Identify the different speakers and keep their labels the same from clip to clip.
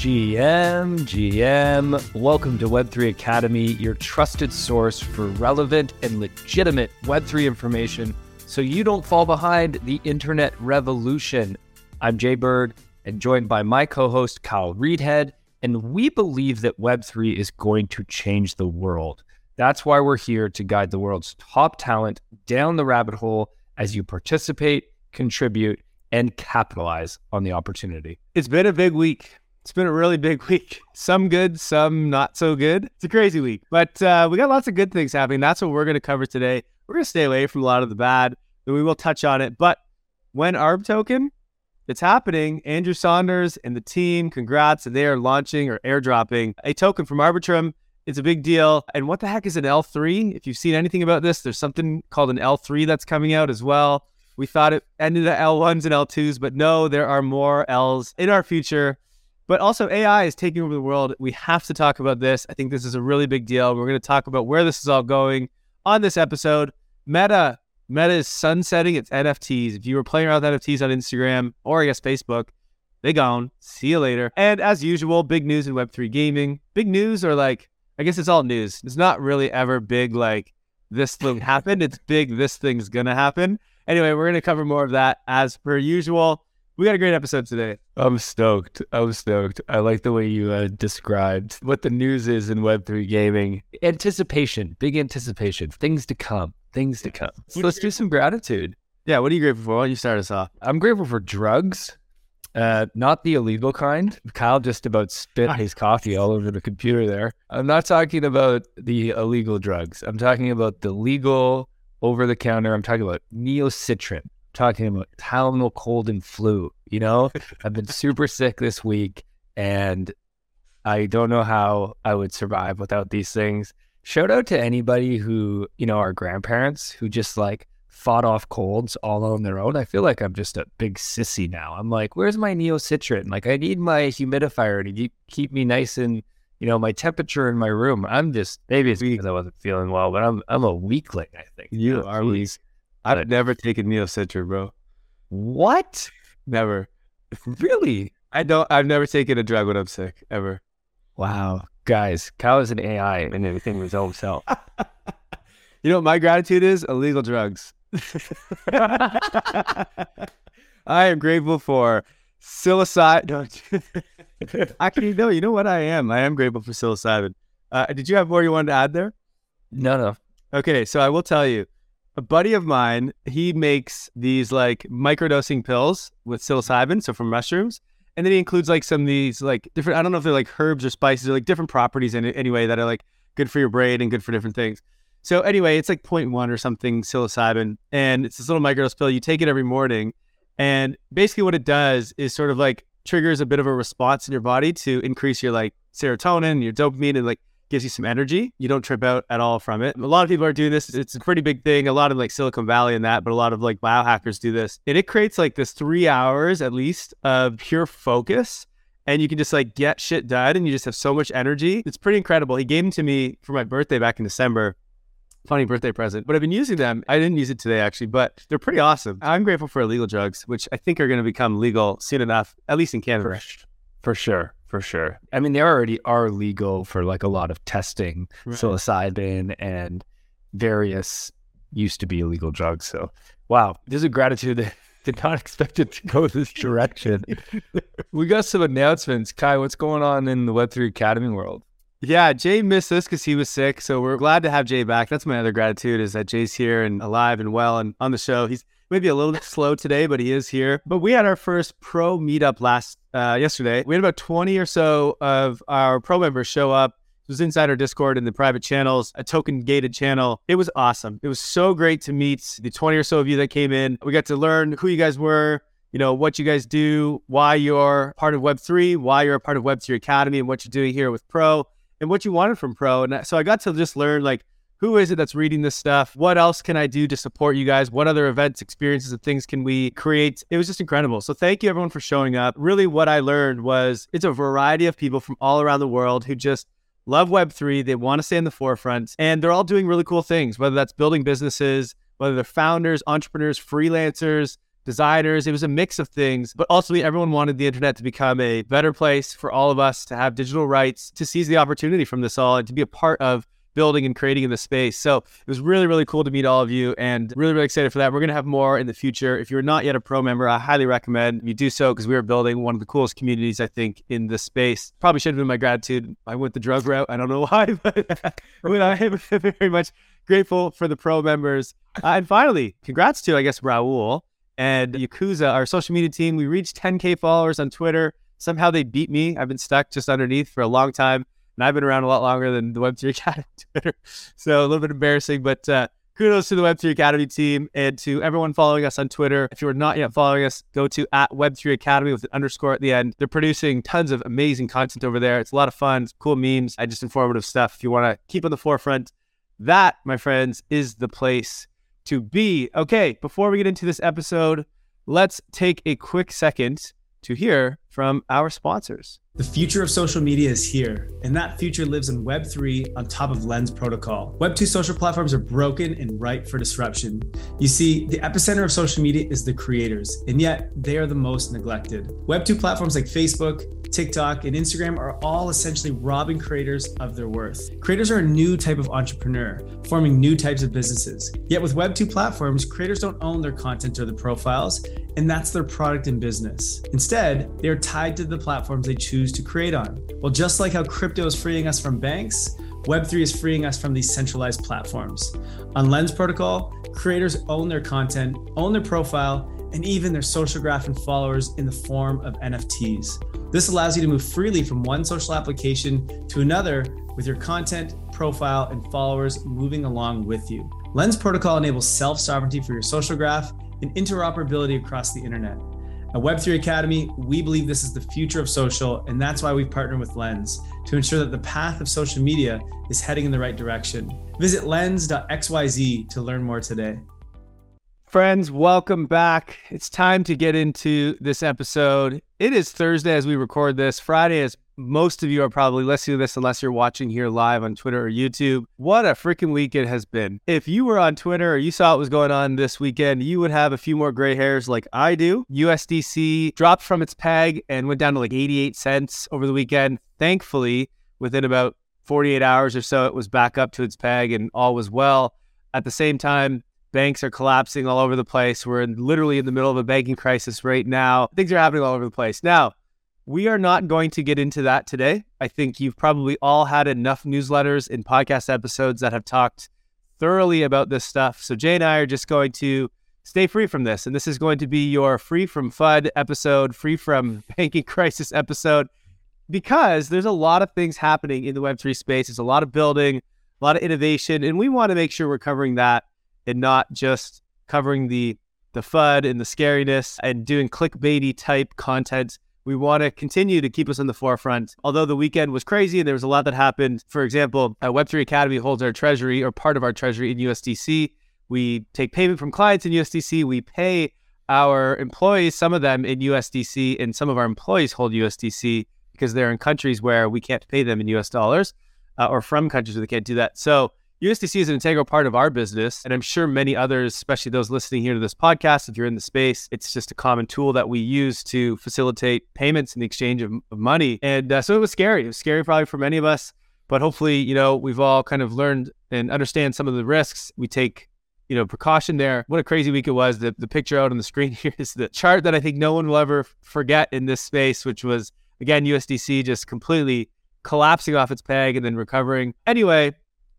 Speaker 1: GM, GM. Welcome to Web3 Academy, your trusted source for relevant and legitimate Web3 information so you don't fall behind the internet revolution. I'm Jay Bird and joined by my co host, Kyle Reidhead. And we believe that Web3 is going to change the world. That's why we're here to guide the world's top talent down the rabbit hole as you participate, contribute, and capitalize on the opportunity.
Speaker 2: It's been a big week. It's been a really big week. Some good, some not so good. It's a crazy week, but uh, we got lots of good things happening. That's what we're going to cover today. We're going to stay away from a lot of the bad, we will touch on it. But when ARB token, it's happening. Andrew Saunders and the team, congrats. They are launching or airdropping a token from Arbitrum. It's a big deal. And what the heck is an L3? If you've seen anything about this, there's something called an L3 that's coming out as well. We thought it ended at L1s and L2s, but no, there are more Ls in our future. But also, AI is taking over the world. We have to talk about this. I think this is a really big deal. We're going to talk about where this is all going on this episode. Meta, Meta is sunsetting its NFTs. If you were playing around with NFTs on Instagram or I guess Facebook, they gone. See you later. And as usual, big news in Web3 gaming. Big news or like, I guess it's all news. It's not really ever big like this thing happened. It's big this thing's gonna happen. Anyway, we're gonna cover more of that as per usual. We got a great episode today.
Speaker 1: I'm stoked. I'm stoked. I like the way you uh, described what the news is in Web3 gaming. Anticipation, big anticipation, things to come, things to come. So let's do some gratitude.
Speaker 2: Yeah, what are you grateful for? Why don't you start us off?
Speaker 1: I'm grateful for drugs, uh, not the illegal kind. Kyle just about spit his coffee all over the computer there. I'm not talking about the illegal drugs. I'm talking about the legal, over the counter. I'm talking about Neo Citran talking about Tylenol cold and flu. You know, I've been super sick this week and I don't know how I would survive without these things. Shout out to anybody who, you know, our grandparents who just like fought off colds all on their own. I feel like I'm just a big sissy now. I'm like, where's my Neo Citran? Like, I need my humidifier to keep me nice and, you know, my temperature in my room. I'm just, maybe it's because I wasn't feeling well, but I'm, I'm a weakling, I think.
Speaker 2: You are weak. I've never taken Neo Citran, bro.
Speaker 1: What?
Speaker 2: Never.
Speaker 1: Really?
Speaker 2: I don't. I've never taken a drug when I'm sick ever.
Speaker 1: Wow, guys, Kyle is an AI and everything all himself.
Speaker 2: you know what my gratitude is? Illegal drugs. I am grateful for psilocybin. Actually, no. You know what? I am. I am grateful for psilocybin. Uh, did you have more you wanted to add there?
Speaker 1: No, no.
Speaker 2: Okay, so I will tell you a buddy of mine, he makes these like microdosing pills with psilocybin, so from mushrooms. And then he includes like some of these like different, I don't know if they're like herbs or spices or like different properties in it anyway that are like good for your brain and good for different things. So anyway, it's like 0.1 or something psilocybin. And it's this little microdose pill. You take it every morning. And basically what it does is sort of like triggers a bit of a response in your body to increase your like serotonin, your dopamine, and like gives you some energy. You don't trip out at all from it. A lot of people are doing this. It's a pretty big thing. A lot of like Silicon Valley and that, but a lot of like biohackers do this. And it creates like this three hours at least of pure focus. And you can just like get shit done and you just have so much energy. It's pretty incredible. He gave them to me for my birthday back in December. Funny birthday present. But I've been using them. I didn't use it today actually, but they're pretty awesome. I'm grateful for illegal drugs, which I think are going to become legal soon enough, at least in Canada.
Speaker 1: For, for sure for sure. I mean, they already are legal for like a lot of testing, right. psilocybin and various used to be illegal drugs. So, wow, there's a gratitude that did not expect it to go this direction. we got some announcements. Kyle, what's going on in the Web3 Academy world?
Speaker 2: Yeah, Jay missed this because he was sick. So we're glad to have Jay back. That's my other gratitude is that Jay's here and alive and well and on the show. He's maybe a little bit slow today, but he is here. But we had our first pro meetup last uh, yesterday. We had about 20 or so of our pro members show up. It was inside our Discord and the private channels, a token gated channel. It was awesome. It was so great to meet the 20 or so of you that came in. We got to learn who you guys were, you know, what you guys do, why you're part of Web3, why you're a part of Web3 Academy, and what you're doing here with Pro, and what you wanted from Pro. And so I got to just learn like who is it that's reading this stuff? What else can I do to support you guys? What other events, experiences, and things can we create? It was just incredible. So thank you everyone for showing up. Really, what I learned was it's a variety of people from all around the world who just love Web3. They want to stay in the forefront, and they're all doing really cool things, whether that's building businesses, whether they're founders, entrepreneurs, freelancers, designers. It was a mix of things, but ultimately everyone wanted the internet to become a better place for all of us to have digital rights, to seize the opportunity from this all, and to be a part of building and creating in the space. So it was really, really cool to meet all of you and really, really excited for that. We're going to have more in the future. If you're not yet a pro member, I highly recommend you do so because we are building one of the coolest communities, I think, in the space. Probably should have been my gratitude. I went the drug route. I don't know why, but I am very much grateful for the pro members. Uh, and finally, congrats to, I guess, Raul and Yakuza, our social media team. We reached 10K followers on Twitter. Somehow they beat me. I've been stuck just underneath for a long time and I've been around a lot longer than the Web3 Academy Twitter. So a little bit embarrassing, but uh, kudos to the Web3 Academy team and to everyone following us on Twitter. If you are not yet following us, go to at Web3 Academy with an underscore at the end. They're producing tons of amazing content over there. It's a lot of fun, cool memes, and just informative stuff. If you want to keep on the forefront, that, my friends, is the place to be. Okay, before we get into this episode, let's take a quick second to hear from our sponsors.
Speaker 3: The future of social media is here, and that future lives in Web3 on top of Lens Protocol. Web2 social platforms are broken and ripe for disruption. You see, the epicenter of social media is the creators, and yet they are the most neglected. Web2 platforms like Facebook, TikTok, and Instagram are all essentially robbing creators of their worth. Creators are a new type of entrepreneur, forming new types of businesses. Yet with Web2 platforms, creators don't own their content or their profiles, and that's their product and business. Instead, they are tied to the platforms they choose to create on. Well, just like how crypto is freeing us from banks, Web3 is freeing us from these centralized platforms. On Lens Protocol, creators own their content, own their profile, and even their social graph and followers in the form of NFTs. This allows you to move freely from one social application to another with your content, profile, and followers moving along with you. Lens Protocol enables self sovereignty for your social graph and interoperability across the internet. At Web3 Academy, we believe this is the future of social, and that's why we've partnered with Lens to ensure that the path of social media is heading in the right direction. Visit lens.xyz to learn more today.
Speaker 2: Friends, welcome back. It's time to get into this episode. It is Thursday as we record this. Friday, as most of you are probably listening to this, unless you're watching here live on Twitter or YouTube. What a freaking week it has been. If you were on Twitter or you saw what was going on this weekend, you would have a few more gray hairs like I do. USDC dropped from its peg and went down to like 88 cents over the weekend. Thankfully, within about 48 hours or so, it was back up to its peg and all was well. At the same time, Banks are collapsing all over the place. We're in, literally in the middle of a banking crisis right now. Things are happening all over the place. Now, we are not going to get into that today. I think you've probably all had enough newsletters and podcast episodes that have talked thoroughly about this stuff. So, Jay and I are just going to stay free from this. And this is going to be your free from FUD episode, free from banking crisis episode, because there's a lot of things happening in the Web3 space. There's a lot of building, a lot of innovation, and we want to make sure we're covering that and not just covering the the FUD and the scariness and doing clickbaity type content. We want to continue to keep us in the forefront. Although the weekend was crazy and there was a lot that happened. For example, uh, Web3 Academy holds our treasury or part of our treasury in USDC. We take payment from clients in USDC. We pay our employees, some of them in USDC, and some of our employees hold USDC because they're in countries where we can't pay them in US dollars uh, or from countries where they can't do that. So USDC is an integral part of our business, and I'm sure many others, especially those listening here to this podcast, if you're in the space, it's just a common tool that we use to facilitate payments and the exchange of, of money. And uh, so it was scary. It was scary probably for many of us, but hopefully, you know, we've all kind of learned and understand some of the risks. We take you know, precaution there. What a crazy week it was. The, the picture out on the screen here is the chart that I think no one will ever forget in this space, which was, again, USDC just completely collapsing off its peg and then recovering. Anyway,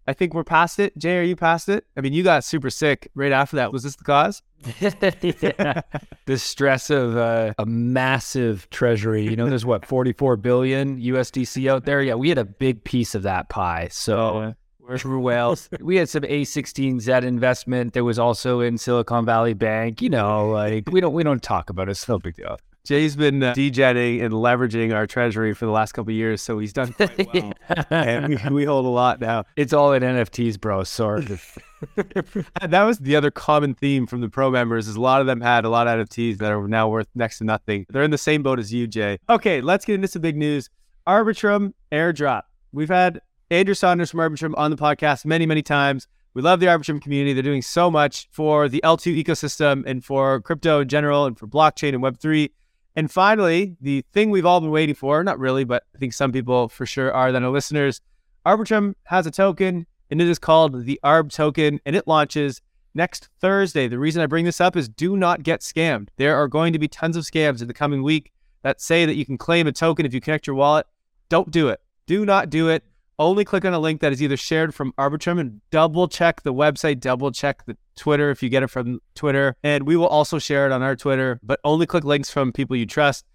Speaker 2: I think we're past it. Jay, are you past it? I mean, you got super sick right after that. Was this the cause?
Speaker 1: The stress of uh, a massive treasury. You know, there's what, 44 billion USDC out there? Yeah, we had a big piece of that pie. So, we're true whales. we had some A16Z investment. There was also in Silicon Valley Bank. You know, like we don't we don't talk about it. It's no big deal.
Speaker 2: Jay's been uh, degenning and leveraging our treasury for the last couple years, so he's done quite well. and we, we, hold a lot now.
Speaker 1: It's all in NFTs, bro. Sorry.
Speaker 2: that was the other common theme from the pro members is a lot of them had a lot of NFTs that are now worth next to nothing. They're in the same boat as you, Jay. Okay, let's get into some big news. Arbitrum airdrop. We've had Andrew Saunders from Arbitrum on the podcast many, many times. We love the Arbitrum community. They're doing so much for the L2 ecosystem and for crypto in general and for blockchain and Web3. And finally, the thing we've all been waiting for, not really, but I think some people for sure are that are listeners, Arbitrum has a token and it is called the ARB token and it launches next Thursday. The reason I bring this up is do not get scammed. There are going to be tons of scams in the coming week that say that you can claim a token if you connect your wallet. Don't do it. Do not do it only click on a link that is either shared from Arbitrum and double check the website, double check the Twitter if you get it from Twitter. And we will also share it on our Twitter, but only click links from people you trust.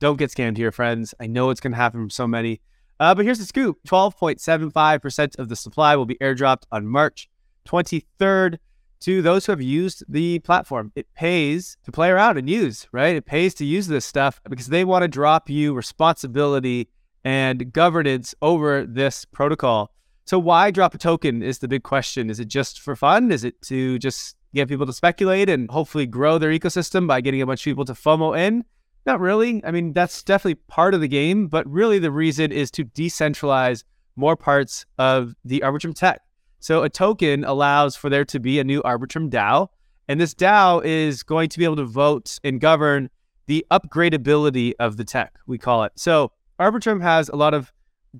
Speaker 2: Don't get scammed here, friends. I know it's going to happen from so many. Uh, but here's the scoop 12.75% of the supply will be airdropped on March 23rd to those who have used the platform. It pays to play around and use, right? It pays to use this stuff because they want to drop you responsibility and governance over this protocol. So why drop a token is the big question. Is it just for fun? Is it to just get people to speculate and hopefully grow their ecosystem by getting a bunch of people to FOMO in? Not really. I mean, that's definitely part of the game, but really the reason is to decentralize more parts of the Arbitrum tech. So a token allows for there to be a new Arbitrum DAO, and this DAO is going to be able to vote and govern the upgradability of the tech, we call it. So Arbitrum has a lot of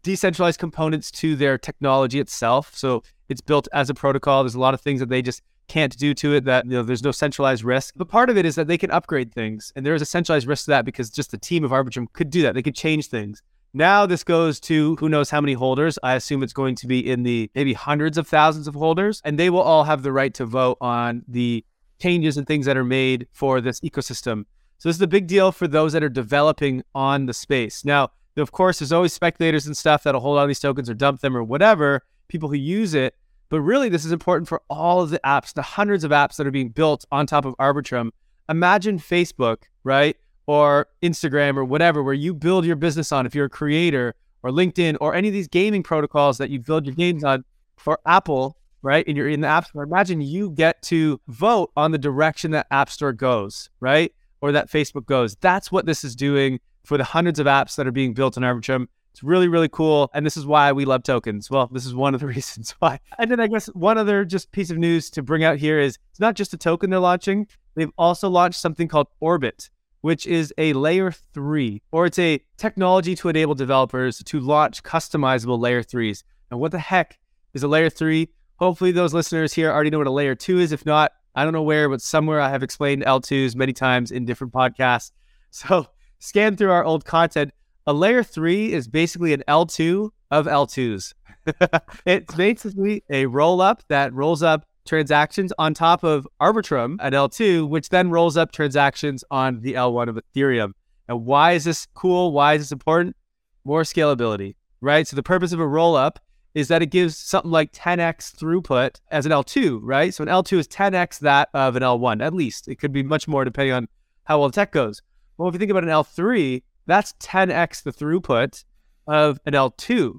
Speaker 2: decentralized components to their technology itself. So it's built as a protocol. There's a lot of things that they just can't do to it that you know there's no centralized risk. But part of it is that they can upgrade things. And there is a centralized risk to that because just the team of Arbitrum could do that. They could change things. Now this goes to who knows how many holders. I assume it's going to be in the maybe hundreds of thousands of holders. And they will all have the right to vote on the changes and things that are made for this ecosystem. So this is a big deal for those that are developing on the space. Now, of course, there's always speculators and stuff that'll hold on these tokens or dump them or whatever, people who use it. But really, this is important for all of the apps, the hundreds of apps that are being built on top of Arbitrum. Imagine Facebook, right? Or Instagram or whatever, where you build your business on if you're a creator or LinkedIn or any of these gaming protocols that you build your games on for Apple, right? And you're in the App Store. Imagine you get to vote on the direction that App Store goes, right? Or that Facebook goes. That's what this is doing for the hundreds of apps that are being built on Arbitrum. It's really, really cool. And this is why we love tokens. Well, this is one of the reasons why. And then I guess one other just piece of news to bring out here is it's not just a token they're launching. They've also launched something called Orbit, which is a layer three, or it's a technology to enable developers to launch customizable layer threes. And what the heck is a layer three? Hopefully, those listeners here already know what a layer two is. If not, I don't know where, but somewhere I have explained L2s many times in different podcasts. So scan through our old content, a layer three is basically an L2 of L2s. it's basically a roll up that rolls up transactions on top of Arbitrum at L2, which then rolls up transactions on the L1 of Ethereum. And why is this cool? Why is this important? More scalability, right? So the purpose of a roll up is that it gives something like 10x throughput as an L2, right? So an L2 is 10x that of an L1, at least. It could be much more depending on how well the tech goes. Well, if you think about an L3, that's 10x the throughput of an L2.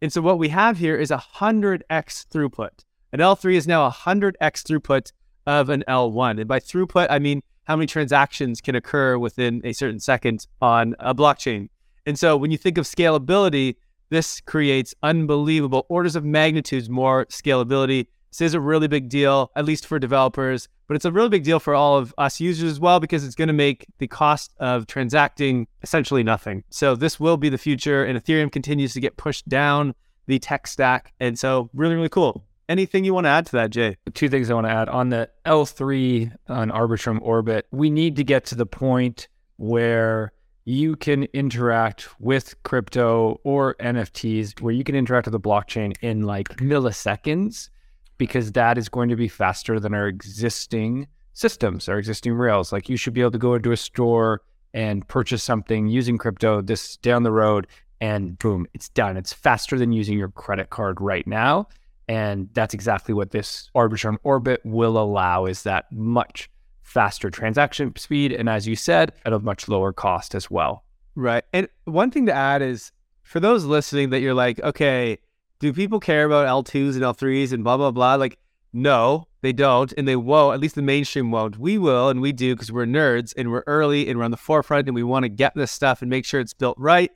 Speaker 2: And so what we have here is a 100x throughput. An L3 is now a 100x throughput of an L1. And by throughput, I mean how many transactions can occur within a certain second on a blockchain. And so when you think of scalability, this creates unbelievable orders of magnitudes more scalability. This is a really big deal, at least for developers but it's a really big deal for all of us users as well because it's going to make the cost of transacting essentially nothing. So this will be the future, and Ethereum continues to get pushed down the tech stack. And so, really, really cool. Anything you want to add to that, Jay?
Speaker 1: Two things I want to add on the L3 on Arbitrum Orbit. We need to get to the point where you can interact with crypto or NFTs, where you can interact with the blockchain in like milliseconds because that is going to be faster than our existing systems, our existing rails. Like you should be able to go into a store and purchase something using crypto this down the road and boom, it's done. It's faster than using your credit card right now. And that's exactly what this Arbitrum Orbit will allow is that much faster transaction speed. And as you said, at a much lower cost as well.
Speaker 2: Right. And one thing to add is for those listening that you're like, okay, do people care about L2s and L3s and blah, blah, blah? Like, no, they don't. And they won't. At least the mainstream won't. We will, and we do because we're nerds and we're early and we're on the forefront and we want to get this stuff and make sure it's built right.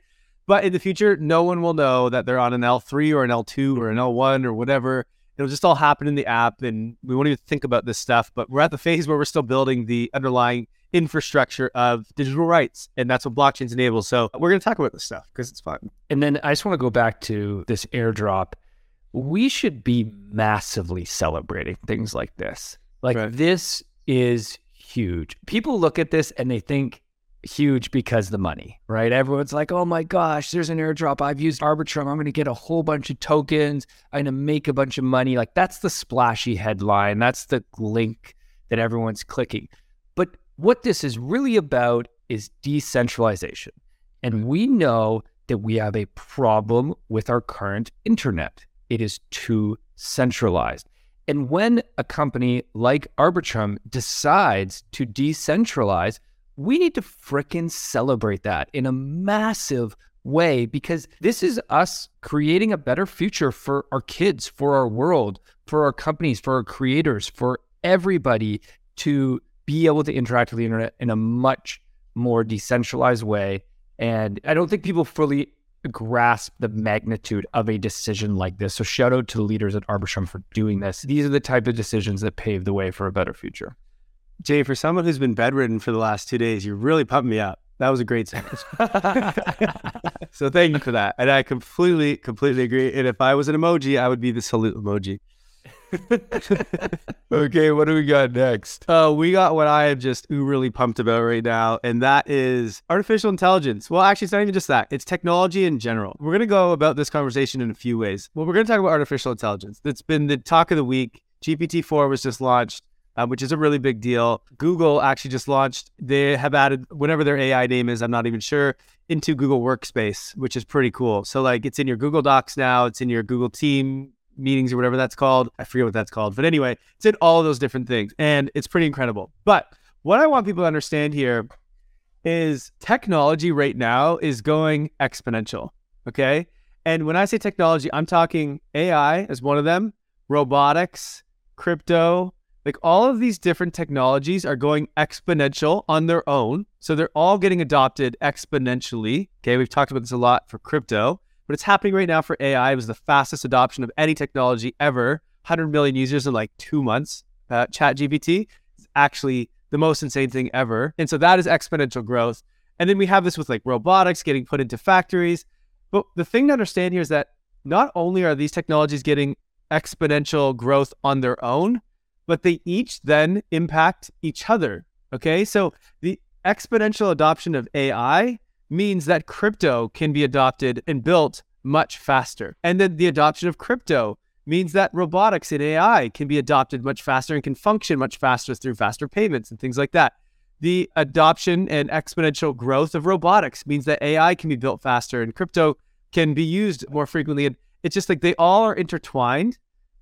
Speaker 2: But in the future, no one will know that they're on an L3 or an L2 or an L1 or whatever It'll just all happen in the app, and we won't even think about this stuff. But we're at the phase where we're still building the underlying infrastructure of digital rights, and that's what blockchains enable. So we're going to talk about this stuff because it's fun.
Speaker 1: And then I just want to go back to this airdrop. We should be massively celebrating things like this. Like
Speaker 2: Right.
Speaker 1: this is huge. People look at this and they think huge because the money, right? Everyone's like, "Oh my gosh, there's an airdrop. I've used Arbitrum. I'm going to get a whole bunch of tokens. I'm going to make a bunch of money." Like that's the splashy headline. That's the link that everyone's clicking. But what this is really about is decentralization. And we know that we have a problem with our current internet. It is too centralized. And when a company like Arbitrum decides to decentralize, we need to frickin' celebrate that in a massive way because this is us creating a better future for our kids, for our world, for our companies, for our creators, for everybody to be able to interact with the internet in a much more decentralized way. And I don't think people fully grasp the magnitude of a decision like this. So shout out to the leaders at Arbitrum for doing this. These are the type of decisions that pave the way for a better future.
Speaker 2: Jay, for someone who's been bedridden for the last two days, you're really pumped me up. That was a great sentence. so thank you for that. And I completely, completely agree. And if I was an emoji, I would be the salute emoji.
Speaker 1: okay, what do we got next?
Speaker 2: Uh, we got what I am just really pumped about right now, and that is artificial intelligence. Well, actually, it's not even just that, it's technology in general. We're going to go about this conversation in a few ways. Well, we're going to talk about artificial intelligence. That's been the talk of the week. GPT 4 was just launched. Uh, which is a really big deal. Google actually just launched, they have added whatever their AI name is, I'm not even sure, into Google Workspace, which is pretty cool. So, like, it's in your Google Docs now, it's in your Google Team meetings or whatever that's called. I forget what that's called. But anyway, it's in all those different things. And it's pretty incredible. But what I want people to understand here is technology right now is going exponential. Okay. And when I say technology, I'm talking AI as one of them, robotics, crypto, like all of these different technologies are going exponential on their own. So they're all getting adopted exponentially. Okay. We've talked about this a lot for crypto but it's happening right now for AI. It was the fastest adoption of any technology ever. 100 million users in like two months. Uh, Chat GPT is actually the most insane thing ever. And so that is exponential growth. And then we have this with like robotics getting put into factories. But the thing to understand here is that not only are these technologies getting exponential growth on their own, but they each then impact each other. Okay. So the exponential adoption of AI means that crypto can be adopted and built much faster. And then the adoption of crypto means that robotics and AI can be adopted much faster and can function much faster through faster payments and things like that. The adoption and exponential growth of robotics means that AI can be built faster and crypto can be used more frequently. And it's just like they all are intertwined.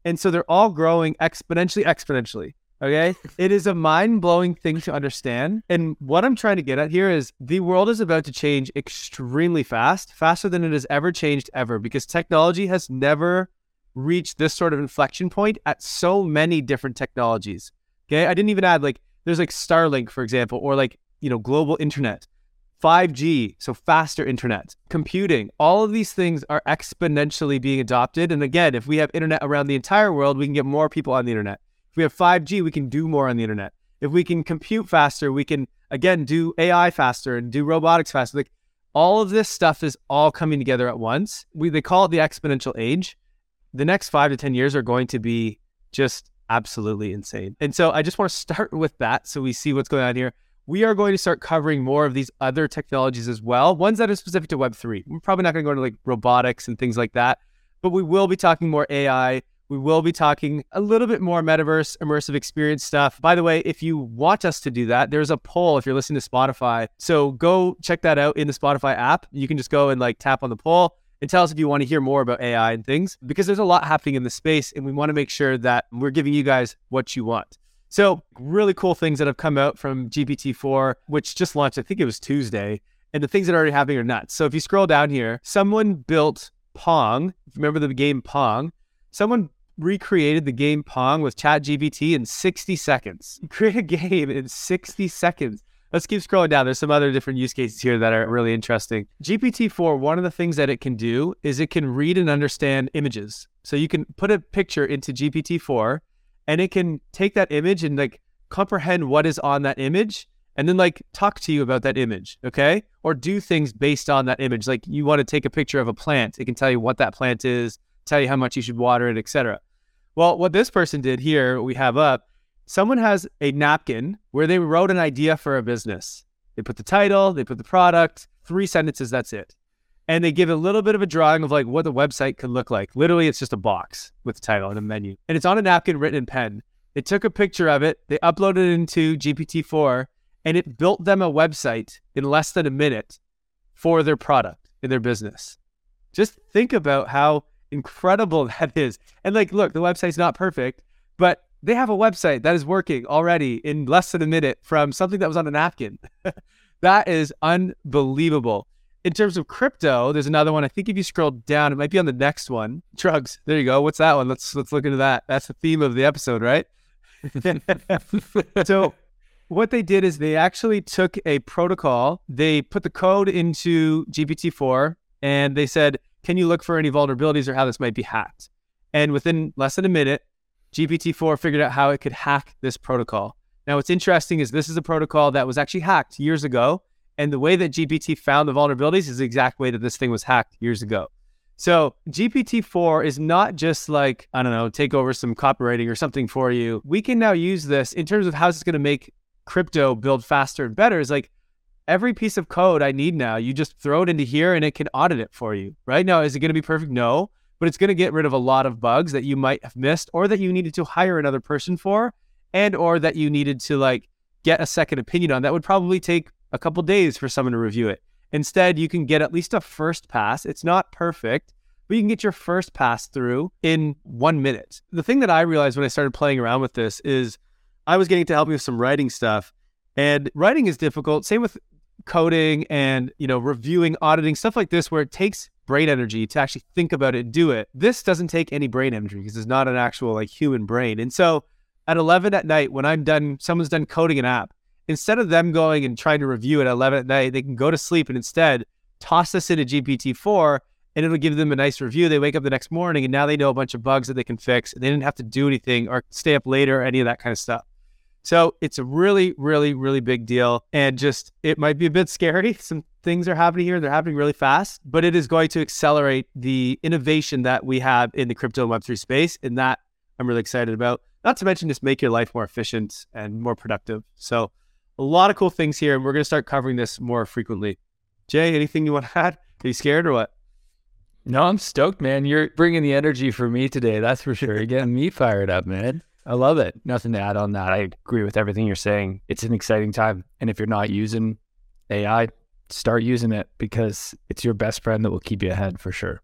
Speaker 2: And so they're all growing exponentially, exponentially. Okay. it is a mind blowing thing to understand. And what I'm trying to get at here is the world is about to change extremely fast, faster than it has ever changed ever, because technology has never reached this sort of inflection point at so many different technologies. Okay. I didn't even add like, there's like Starlink, for example, or like, you know, global internet. 5G, so faster internet, computing, all of these things are exponentially being adopted. And again, if we have internet around the entire world, we can get more people on the internet. If we have 5G, we can do more on the internet. If we can compute faster, we can again do AI faster and do robotics faster. Like all of this stuff is all coming together at once. We they call it the exponential age. The next five to 10 years are going to be just absolutely insane. And so I just want to start with that so we see what's going on here. We are going to start covering more of these other technologies as well, ones that are specific to Web3. We're probably not going to go into like robotics and things like that, but we will be talking more AI. We will be talking a little bit more metaverse, immersive experience stuff. By the way, if you want us to do that, there's a poll if you're listening to Spotify. So go check that out in the Spotify app. You can just go and like tap on the poll and tell us if you want to hear more about AI and things because there's a lot happening in the space and we want to make sure that we're giving you guys what you want. So, really cool things that have come out from GPT-4, which just launched, I think it was Tuesday, and the things that are already happening are nuts. So, if you scroll down here, someone built Pong. Remember the game Pong? Someone recreated the game Pong with ChatGPT in 60 seconds. Create a game in 60 seconds. Let's keep scrolling down. There's some other different use cases here that are really interesting. GPT-4, one of the things that it can do is it can read and understand images. So you can put a picture into GPT-4 and it can take that image and like comprehend what is on that image and then like talk to you about that image, okay? Or do things based on that image. Like you want to take a picture of a plant, it can tell you what that plant is, tell you how much you should water it, etc. Well, what this person did here, we have up, someone has a napkin where they wrote an idea for a business. They put the title, they put the product, three sentences, that's it. And they give a little bit of a drawing of like what the website could look like. Literally, it's just a box with the title and a menu. And it's on a napkin written in pen. They took a picture of it, they uploaded it into GPT-4, and it built them a website in less than a minute for their product in their business. Just think about how incredible that is. And like, look, the website's not perfect, but they have a website that is working already in less than a minute from something that was on a napkin. that is unbelievable. In terms of crypto, there's another one. I think if you scroll down, it might be on the next one. Drugs. There you go. What's that one? Let's let's look into that. That's the theme of the episode, right? so what they did is they actually took a protocol, they put the code into GPT-4 and they said, "Can you look for any vulnerabilities or how this might be hacked?" And within less than a minute, GPT-4 figured out how it could hack this protocol. Now, what's interesting is this is a protocol that was actually hacked years ago. And the way that GPT found the vulnerabilities is the exact way that this thing was hacked years ago. So GPT-4 is not just like, I don't know, take over some copywriting or something for you. We can now use this in terms of how it's going to make crypto build faster and better. Is like every piece of code I need now, you just throw it into here and it can audit it for you. Right now, is it going to be perfect? No but it's going to get rid of a lot of bugs that you might have missed or that you needed to hire another person for and or that you needed to like get a second opinion on that would probably take a couple days for someone to review it instead you can get at least a first pass it's not perfect but you can get your first pass through in one minute the thing that i realized when i started playing around with this is i was getting to help me with some writing stuff and writing is difficult same with coding and you know reviewing auditing stuff like this where it takes brain energy to actually think about it do it. This doesn't take any brain energy because it's not an actual like human brain. And so at 11 at night, when I'm done, someone's done coding an app, instead of them going and trying to review at 11 at night, they can go to sleep and instead toss this into GPT-4 and it'll give them a nice review. They wake up the next morning and now they know a bunch of bugs that they can fix. And they didn't have to do anything or stay up later or any of that kind of stuff. So it's a really, really, really big deal. And just, it might be a bit scary. Some things are happening here. They're happening really fast, but it is going to accelerate the innovation that we have in the crypto and Web3 space. And that I'm really excited about. Not to mention just make your life more efficient and more productive. So a lot of cool things here. And we're going to start covering this more frequently. Jay, anything you want to add? Are you scared or what?
Speaker 1: No, I'm stoked, man. You're bringing the energy for me today. That's for sure. You're getting me fired up, man. I love it. Nothing to add on that. I agree with everything you're saying. It's an exciting time. And if you're not using AI, start using it because it's your best friend that will keep you ahead for sure.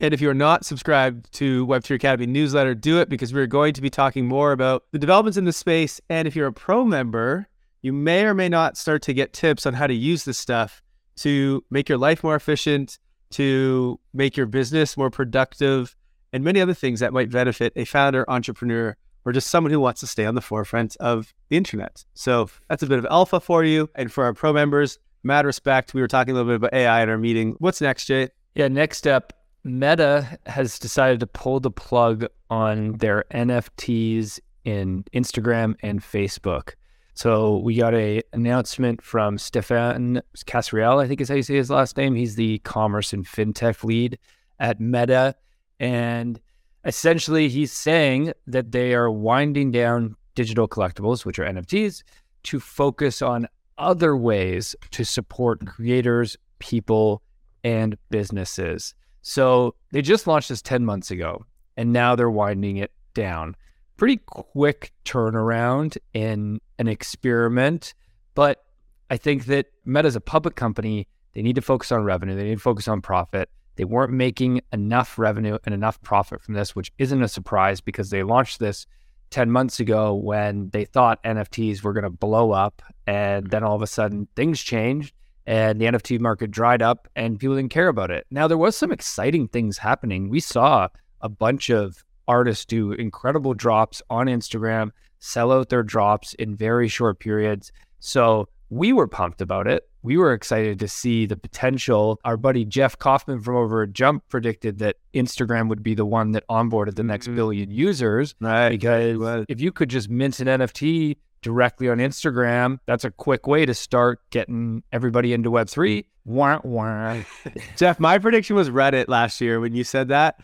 Speaker 2: And if you're not subscribed to Web3 Academy newsletter, do it because we're going to be talking more about the developments in the space. And if you're a pro member, you may or may not start to get tips on how to use this stuff to make your life more efficient, to make your business more productive, and many other things that might benefit a founder, entrepreneur, or just someone who wants to stay on the forefront of the internet. So that's a bit of alpha for you. And for our pro members, mad respect. We were talking a little bit about AI in our meeting. What's next, Jay?
Speaker 1: Yeah, next up, Meta has decided to pull the plug on their NFTs in Instagram and Facebook. So we got a announcement from Stephane Kasriel, I think is how you say his last name. He's the commerce and fintech lead at Meta. And essentially he's saying that they are winding down digital collectibles, which are NFTs, to focus on other ways to support creators, people, and businesses. So they just launched this 10 months ago, and now they're winding it down. Pretty quick turnaround in an experiment, but I think that Meta is a public company. They need to focus on revenue, they need to focus on profit. They weren't making enough revenue and enough profit from this, which isn't a surprise because they launched this 10 months ago when they thought NFTs were going to blow up. And then all of a sudden things changed and the NFT market dried up and people didn't care about it. Now, there was some exciting things happening. We saw a bunch of artists do incredible drops on Instagram, sell out their drops in very short periods. So we were pumped about it. We were excited to see the potential. Our buddy Jeff Kaufman from over at Jump predicted that Instagram would be the one that onboarded the next
Speaker 2: Mhm.
Speaker 1: billion users
Speaker 2: Right.
Speaker 1: because if you could just mint an NFT directly on Instagram, that's a quick way to start getting everybody into Web3. Wah, wah.
Speaker 2: Jeff, my prediction was Reddit last year when you said that.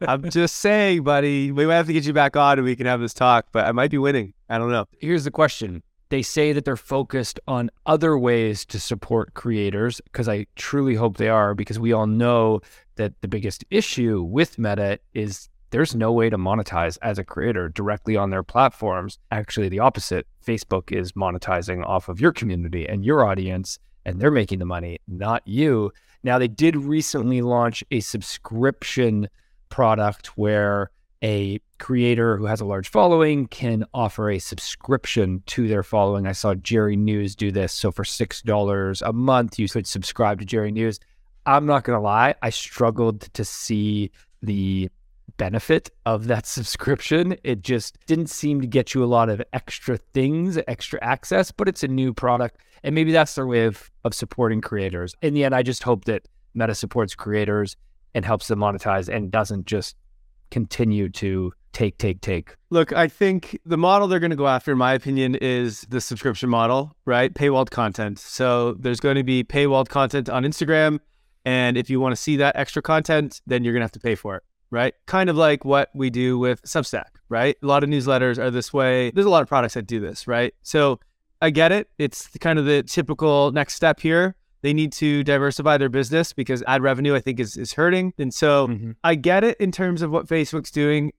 Speaker 2: I'm just saying, buddy, we might have to get you back on and we can have this talk, but I might be winning. I don't know.
Speaker 1: Here's the question. They say that they're focused on other ways to support creators because I truly hope they are because we all know that the biggest issue with Meta is there's no way to monetize as a creator directly on their platforms. Actually, the opposite. Facebook is monetizing off of your community and your audience, and they're making the money, not you. Now, they did recently launch a subscription product where a creator who has a large following can offer a subscription to their following. I saw Jerry News do this. So for $6 a month, you could subscribe to Jerry News. I'm not going to lie, I struggled to see the benefit of that subscription. It just didn't seem to get you a lot of extra things, extra access, but it's a new product. And maybe that's their way of, of supporting creators. In the end, I just hope that Meta supports creators and helps them monetize and doesn't just continue to take, take, take.
Speaker 2: Look, I think the model they're going to go after, in my opinion, is the subscription model, right? Paywalled content. So there's going to be paywalled content on Instagram. And if you want to see that extra content, then you're going to have to pay for it, right? Kind of like what we do with Substack, right? A lot of newsletters are this way. There's a lot of products that do this, right? So I get it. It's kind of the typical next step here. They need to diversify their business because ad revenue, I think, is, is hurting. And so mm-hmm. I get it in terms of what Facebook's doing.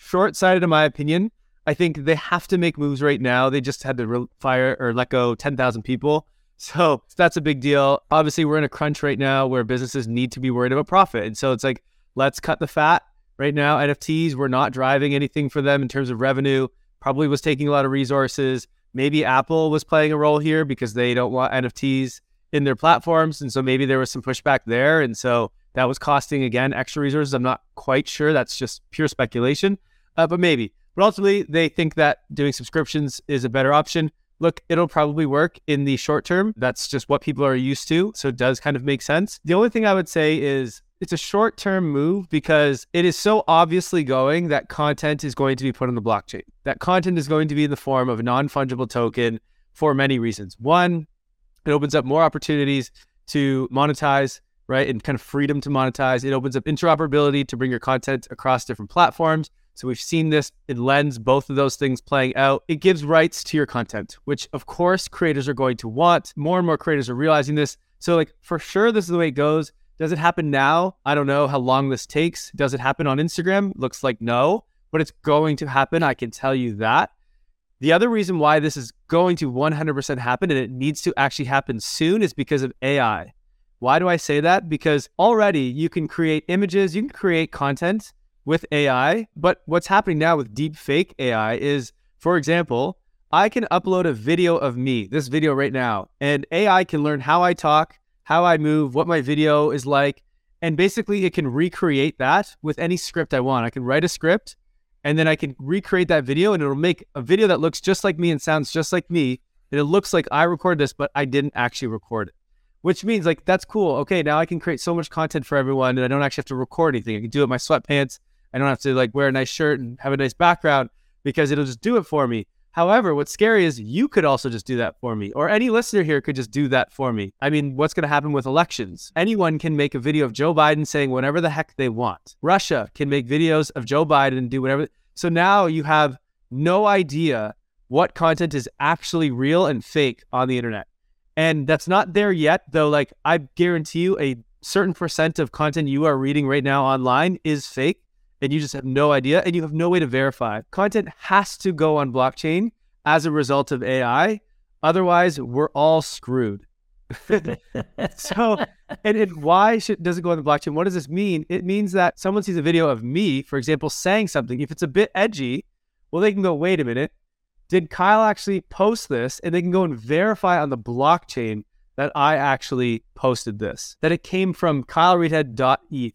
Speaker 2: Short sighted, in my opinion. I think they have to make moves right now. They just had to re- fire or let go 10,000 people. So that's a big deal. Obviously, we're in a crunch right now where businesses need to be worried about profit. And so it's like, let's cut the fat. Right now, NFTs, we're not driving anything for them in terms of revenue. Probably was taking a lot of resources. Maybe Apple was playing a role here because they don't want NFTs in their platforms. And so maybe there was some pushback there. And so that was costing, again, extra resources. I'm not quite sure. That's just pure speculation, uh, but maybe. But ultimately, they think that doing subscriptions is a better option. Look, it'll probably work in the short term. That's just what people are used to. So it does kind of make sense. The only thing I would say is it's a short term move because it is so obviously going that content is going to be put on the blockchain. That content is going to be in the form of a non fungible token for many reasons. One, it opens up more opportunities to monetize, right? And kind of freedom to monetize. It opens up interoperability to bring your content across different platforms. So we've seen this in Lens, both of those things playing out. It gives rights to your content, which of course creators are going to want. More and more creators are realizing this. So like for sure, this is the way it goes. Does it happen now? I don't know how long this takes. Does it happen on Instagram? Looks like no, but it's going to happen. I can tell you that. The other reason why this is going to 100% happen and it needs to actually happen soon is because of AI. Why do I say that? Because already you can create images, you can create content with AI, but what's happening now with deep fake AI is, for example, I can upload a video of me, this video right now, and AI can learn how I talk, how I move, what my video is like, and basically it can recreate that with any script I want. I can write a script and then I can recreate that video and it'll make a video that looks just like me and sounds just like me. And it looks like I recorded this, but I didn't actually record it. Which means like that's cool. Okay, now I can create so much content for everyone and I don't actually have to record anything. I can do it in my sweatpants. I don't have to like wear a nice shirt and have a nice background because it'll just do it for me. However, what's scary is you could also just do that for me, or any listener here could just do that for me. I mean, what's going to happen with elections? Anyone can make a video of Joe Biden saying whatever the heck they want. Russia can make videos of Joe Biden and do whatever. So now you have no idea what content is actually real and fake on the internet. And that's not there yet, though. Like, I guarantee you, a certain percent of content you are reading right now online is fake and you just have no idea and you have no way to verify. Content has to go on blockchain as a result of AI. Otherwise, we're all screwed. so, and, and why should, does it go on the blockchain? What does this mean? It means that someone sees a video of me, for example, saying something. If it's a bit edgy, well, they can go, wait a minute. Did Kyle actually post this? And they can go and verify on the blockchain that I actually posted this, that it came from kylereidhead.eth.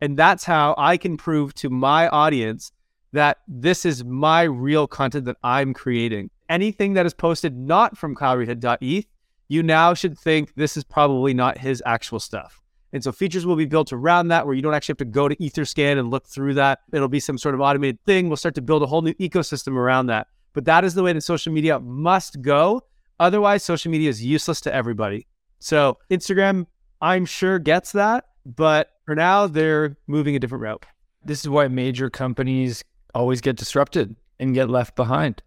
Speaker 2: And that's how I can prove to my audience that this is my real content that I'm creating. Anything that is posted not from kylereidhead.eth you now should think this is probably not his actual stuff. And so features will be built around that where you don't actually have to go to Etherscan and look through that. It'll be some sort of automated thing. We'll start to build a whole new ecosystem around that. But that is the way that social media must go. Otherwise, social media is useless to everybody. So Instagram, I'm sure, gets that. But for now, they're moving a different route.
Speaker 1: This is why major companies always get disrupted and get left behind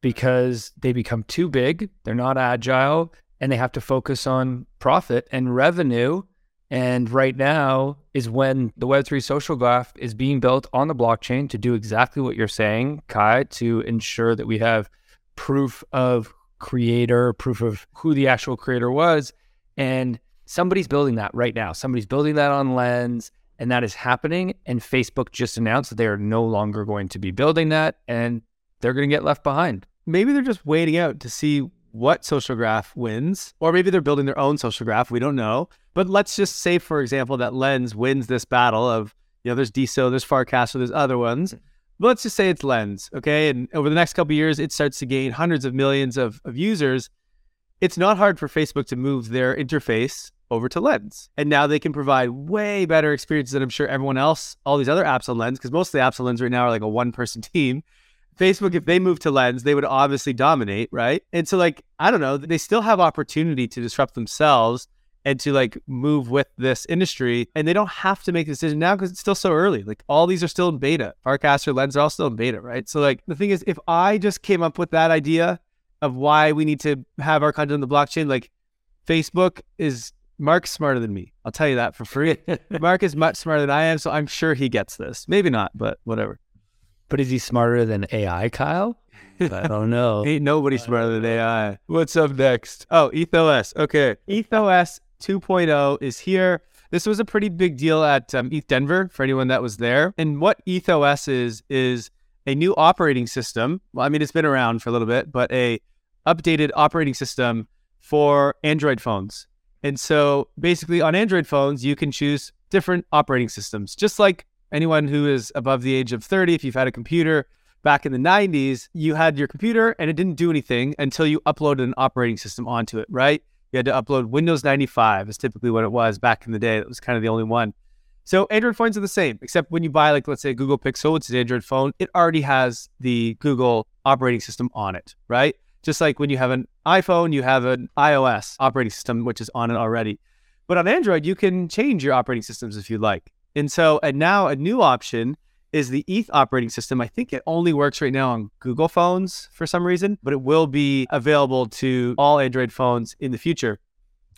Speaker 1: because they become too big, they're not agile, and they have to focus on profit and revenue. And right now is when the Web3 social graph is being built on the blockchain to do exactly what you're saying, Kyle, to ensure that we have proof of creator, proof of who the actual creator was. And somebody's building that right now. Somebody's building that on Lens, and that is happening. And Facebook just announced that they are no longer going to be building that, and they're going to get left behind.
Speaker 2: Maybe they're just waiting out to see what social graph wins, or maybe they're building their own social graph. We don't know. But let's just say, for example, that Lens wins this battle of, you know, there's DeSo, there's Farcaster, there's other ones. But let's just say it's Lens, okay? And over the next couple years, it starts to gain hundreds of millions of, of users. It's not hard for Facebook to move their interface over to Lens. And now they can provide way better experiences than I'm sure everyone else, all these other apps on Lens, because most of the apps on Lens right now are like a one person team. Facebook, if they move to Lens, they would obviously dominate, right? And so, like, I don't know, they still have opportunity to disrupt themselves and to like move with this industry. And they don't have to make a decision now because it's still so early. Like, all these are still in beta. Farcaster, Lens are all still in beta, right? So, like, the thing is, if I just came up with that idea of why we need to have our content on the blockchain, like, Facebook is Mark's smarter than me. I'll tell you that for free. Mark is much smarter than I am, so I'm sure he gets this. Maybe not, but whatever.
Speaker 1: But is he smarter than AI, Kyle? I don't know.
Speaker 2: Ain't nobody smarter than AI.
Speaker 1: What's up next?
Speaker 2: Oh, EthOS. Okay. EthOS 2.0 is here. This was a pretty big deal at um, ETH Denver for anyone that was there. And what EthOS is, is a new operating system. Well, I mean, it's been around for a little bit, but a updated operating system for Android phones. And so basically on Android phones, you can choose different operating systems, just like anyone who is above the age of 30, if you've had a computer back in the 90s, you had your computer and it didn't do anything until you uploaded an operating system onto it, right? You had to upload Windows 95, is typically what it was back in the day. That was kind of the only one. So Android phones are the same, except when you buy, like, let's say Google Pixel, is an Android phone, it already has the Google operating system on it, right? Just like when you have an iPhone, you have an iOS operating system, which is on it already. But on Android, you can change your operating systems if you like. And so, and now a new option is the ETH operating system. I think it only works right now on Google phones for some reason, but it will be available to all Android phones in the future.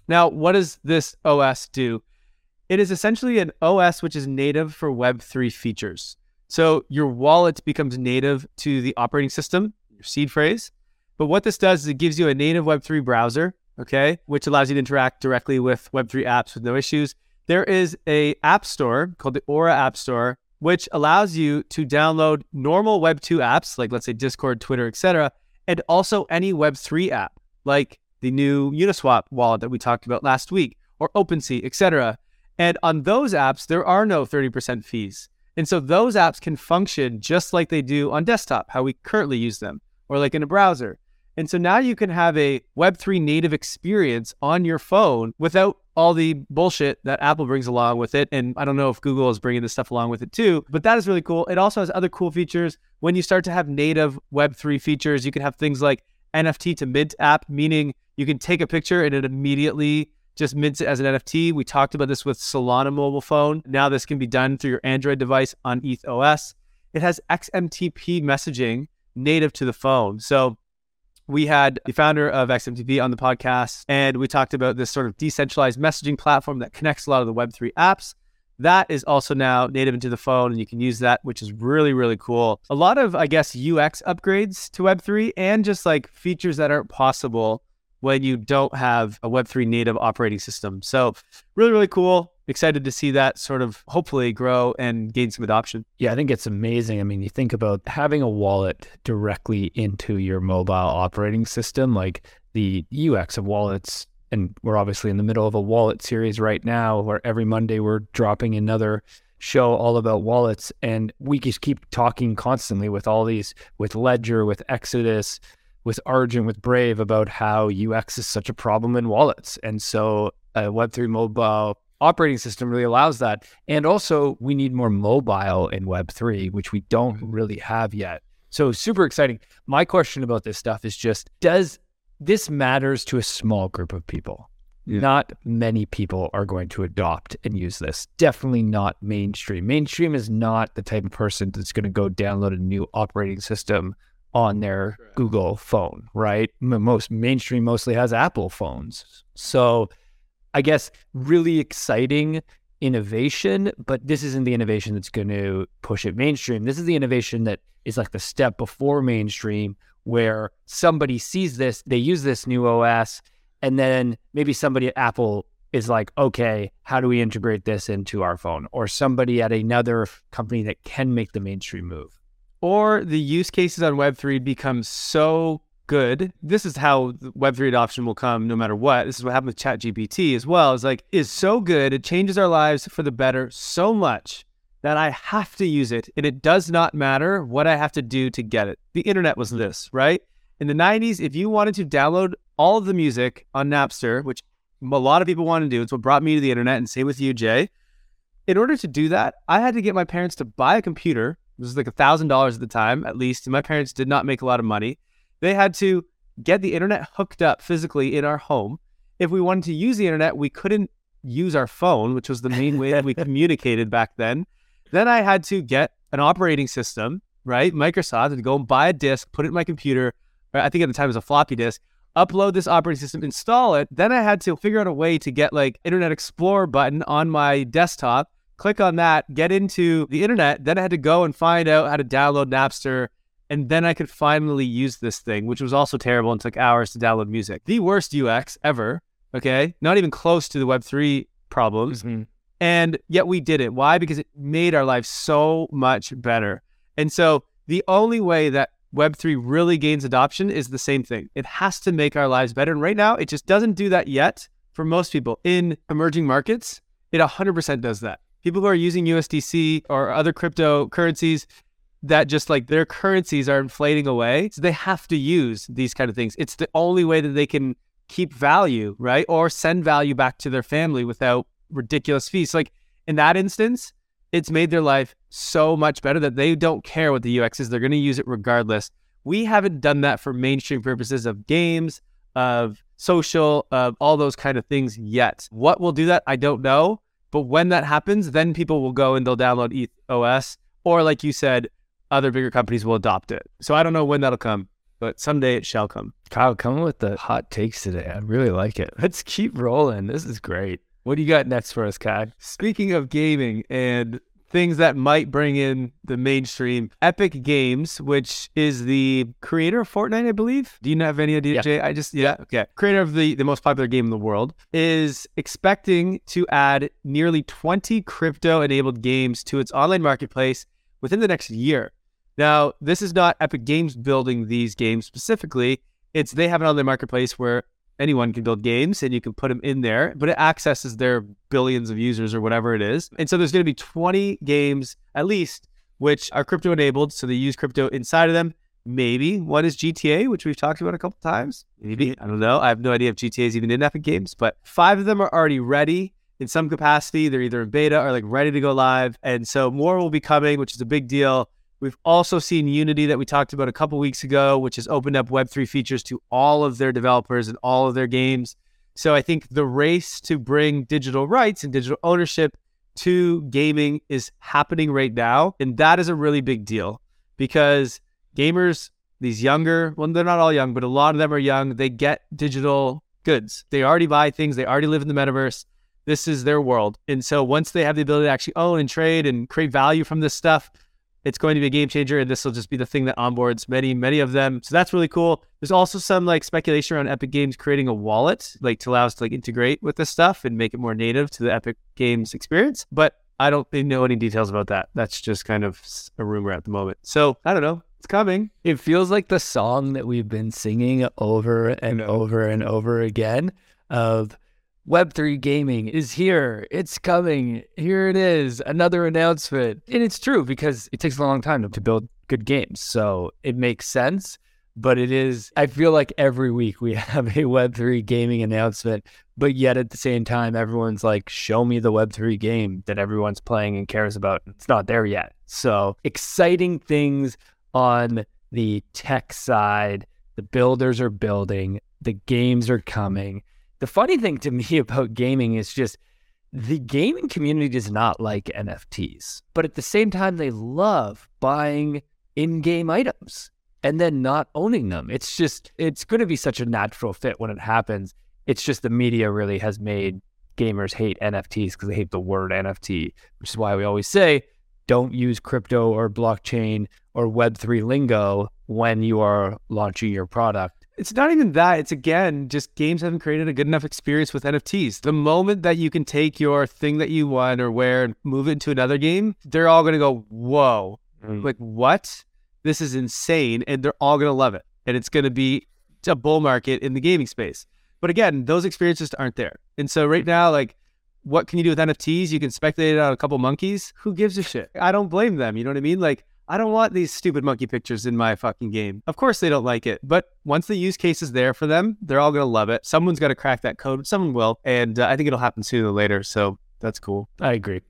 Speaker 2: Now, what does this OS do? It is essentially an OS which is native for Web3 features. So your wallet becomes native to the operating system, your seed phrase. But what this does is it gives you a native Web3 browser, okay, which allows you to interact directly with Web3 apps with no issues there is a app store called the Aura App Store, which allows you to download normal Web 2 apps, like let's say Discord, Twitter, etc., and also any Web 3 app, like the new Uniswap wallet that we talked about last week, or OpenSea, etc. And on those apps, there are no 30% fees. And so those apps can function just like they do on desktop, how we currently use them, or like in a browser. And so now you can have a Web3 native experience on your phone without all the bullshit that Apple brings along with it. And I don't know if Google is bringing this stuff along with it too, but that is really cool. It also has other cool features. When you start to have native Web3 features, you can have things like NFT to mint app, meaning you can take a picture and it immediately just mints it as an NFT. We talked about this with Solana mobile phone. Now this can be done through your Android device on ETH OS. It has XMTP messaging native to the phone. So we had the founder of XMTP on the podcast, and we talked about this sort of decentralized messaging platform that connects a lot of the Web3 apps. That is also now native into the phone, and you can use that, which is really, really cool. A lot of, I guess, UX upgrades to Web3 and just like features that aren't possible when you don't have a Web3 native operating system. So, really, really cool excited to see that sort of hopefully grow and gain some adoption.
Speaker 1: Yeah, I think it's amazing. I mean, you think about having a wallet directly into your mobile operating system, like the UX of wallets. And we're obviously in the middle of a wallet series right now where every Monday we're dropping another show all about wallets. And we just keep talking constantly with all these, with Ledger, with Exodus, with Argent, with Brave about how UX is such a problem in wallets. And so uh, a Web3 mobile operating system really allows that. And also, we need more mobile in Web3, which we don't mm-hmm. really have yet. So, super exciting. My question about this stuff is just does this matters to a small group of people? Yeah. Not many people are going to adopt and use this. Definitely not mainstream. Mainstream is not the type of person that's going to go download a new operating system on their Google phone, right? Most mainstream mostly has Apple phones. So I guess really exciting innovation, but this isn't the innovation that's going to push it mainstream. This is the innovation that is like the step before mainstream where somebody sees this, they use this new OS, and then maybe somebody at Apple is like, okay, how do we integrate this into our phone? Or somebody at another company that can make the mainstream move
Speaker 2: or the use cases on Web3 become so good. This is how Web3 adoption will come no matter what. This is what happened with ChatGPT as well. It's like, is so good. It changes our lives for the better so much that I have to use it. And it does not matter what I have to do to get it. The internet was this, right? In the 90s, if you wanted to download all of the music on Napster, which a lot of people want to do, it's what brought me to the internet, and same with you, Jay. In order to do that, I had to get my parents to buy a computer it was like a thousand dollars at the time, at least. And my parents did not make a lot of money. They had to get the internet hooked up physically in our home. If we wanted to use the internet, we couldn't use our phone, which was the main way that we communicated back then. Then I had to get an operating system, right? Microsoft, and go and buy a disk, put it in my computer. I think at the time it was a floppy disk. Upload this operating system, install it. Then I had to figure out a way to get like Internet Explorer button on my desktop click on that, get into the internet. Then I had to go and find out how to download Napster. And then I could finally use this thing, which was also terrible and took hours to download music. The worst UX ever. Okay. Not even close to the Web3 problems. Mm-hmm. And yet we did it. Why? Because it made our lives so much better. And so the only way that Web3 really gains adoption is the same thing. It has to make our lives better. And right now, it just doesn't do that yet for most people. In emerging markets, it 100% does that people who are using USDC or other cryptocurrencies that just like their currencies are inflating away. So they have to use these kind of things. It's the only way that they can keep value, right? Or send value back to their family without ridiculous fees. like in that instance, it's made their life so much better that they don't care what the UX is. They're going to use it regardless. We haven't done that for mainstream purposes of games, of social, of all those kind of things yet. What will do that? I don't know. But when that happens, then people will go and they'll download ETH OS, or like you said, other bigger companies will adopt it. So I don't know when that'll come, but someday it shall come.
Speaker 1: Kyle, coming with the hot takes today. I really like it. Let's keep rolling. This is great. What do you got next for us, Kyle?
Speaker 2: Speaking of gaming and things that might bring in the mainstream. Epic Games, which is the creator of Fortnite, I believe. Do you have any idea, yeah. Jay? I just, yeah, okay. Creator of the, the most popular game in the world is expecting to add nearly 20 crypto enabled games to its online marketplace within the next year. Now, this is not Epic Games building these games specifically. It's they have it on their marketplace where anyone can build games and you can put them in there, but it accesses their billions of users or whatever it is. And so there's going to be 20 games at least which are crypto enabled. So they use crypto inside of them. Maybe one is GTA, which we've talked about a couple times. Maybe. Mm-hmm. I don't know. I have no idea if GTA is even in Epic Games, but five of them are already ready in some capacity. They're either in beta or like ready to go live. And so more will be coming, which is a big deal. We've also seen Unity that we talked about a couple weeks ago, which has opened up Web3 features to all of their developers and all of their games. So I think the race to bring digital rights and digital ownership to gaming is happening right now. And that is a really big deal because gamers, these younger, well, they're not all young, but a lot of them are young, they get digital goods. They already buy things, they already live in the metaverse. This is their world. And so once they have the ability to actually own and trade and create value from this stuff, it's going to be a game changer and this will just be the thing that onboards many many of them. So that's really cool. There's also some like speculation around epic games creating a wallet like to allow us to like integrate with this stuff and make it more native to the epic games experience but i don't know any details about that. That's just kind of a rumor at the moment. So i don't know. It's coming.
Speaker 1: It feels like the song that we've been singing over and over and over again of Web3 gaming is here. It's coming. Here it is. Another announcement. And it's true because it takes a long time to build good games. So it makes sense. but it is, I feel like every week we have a Web3 gaming announcement, but yet at the same time, everyone's like, show me the Web3 game that everyone's playing and cares about. It's not there yet. So exciting things on the tech side. The builders are building, the games are coming. The funny thing to me about gaming is just the gaming community does not like NFTs, but at the same time, they love buying in game items and then not owning them. It's just, it's going to be such a natural fit when it happens. It's just the media really has made gamers hate NFTs because they hate the word NFT, which is why we always say don't use crypto or blockchain or Web3 lingo when you are launching your product.
Speaker 2: It's not even that. It's again, just games haven't created a good enough experience with NFTs. The moment that you can take your thing that you won or wear and move it into another game, they're all going to go, whoa, mm. like what? This is insane. And they're all going to love it. And it's going to be a bull market in the gaming space. But again, those experiences aren't there. And so right now, like, what can you do with NFTs? You can speculate on a couple monkeys. Who gives a shit? I don't blame them. You know what I mean? Like, I don't want these stupid monkey pictures in my fucking game. Of course they don't like it, but once the use case is there for them, they're all going to love it. Someone's got to crack that code. Someone will. And uh, I think it'll happen sooner or later. So that's cool.
Speaker 1: I agree.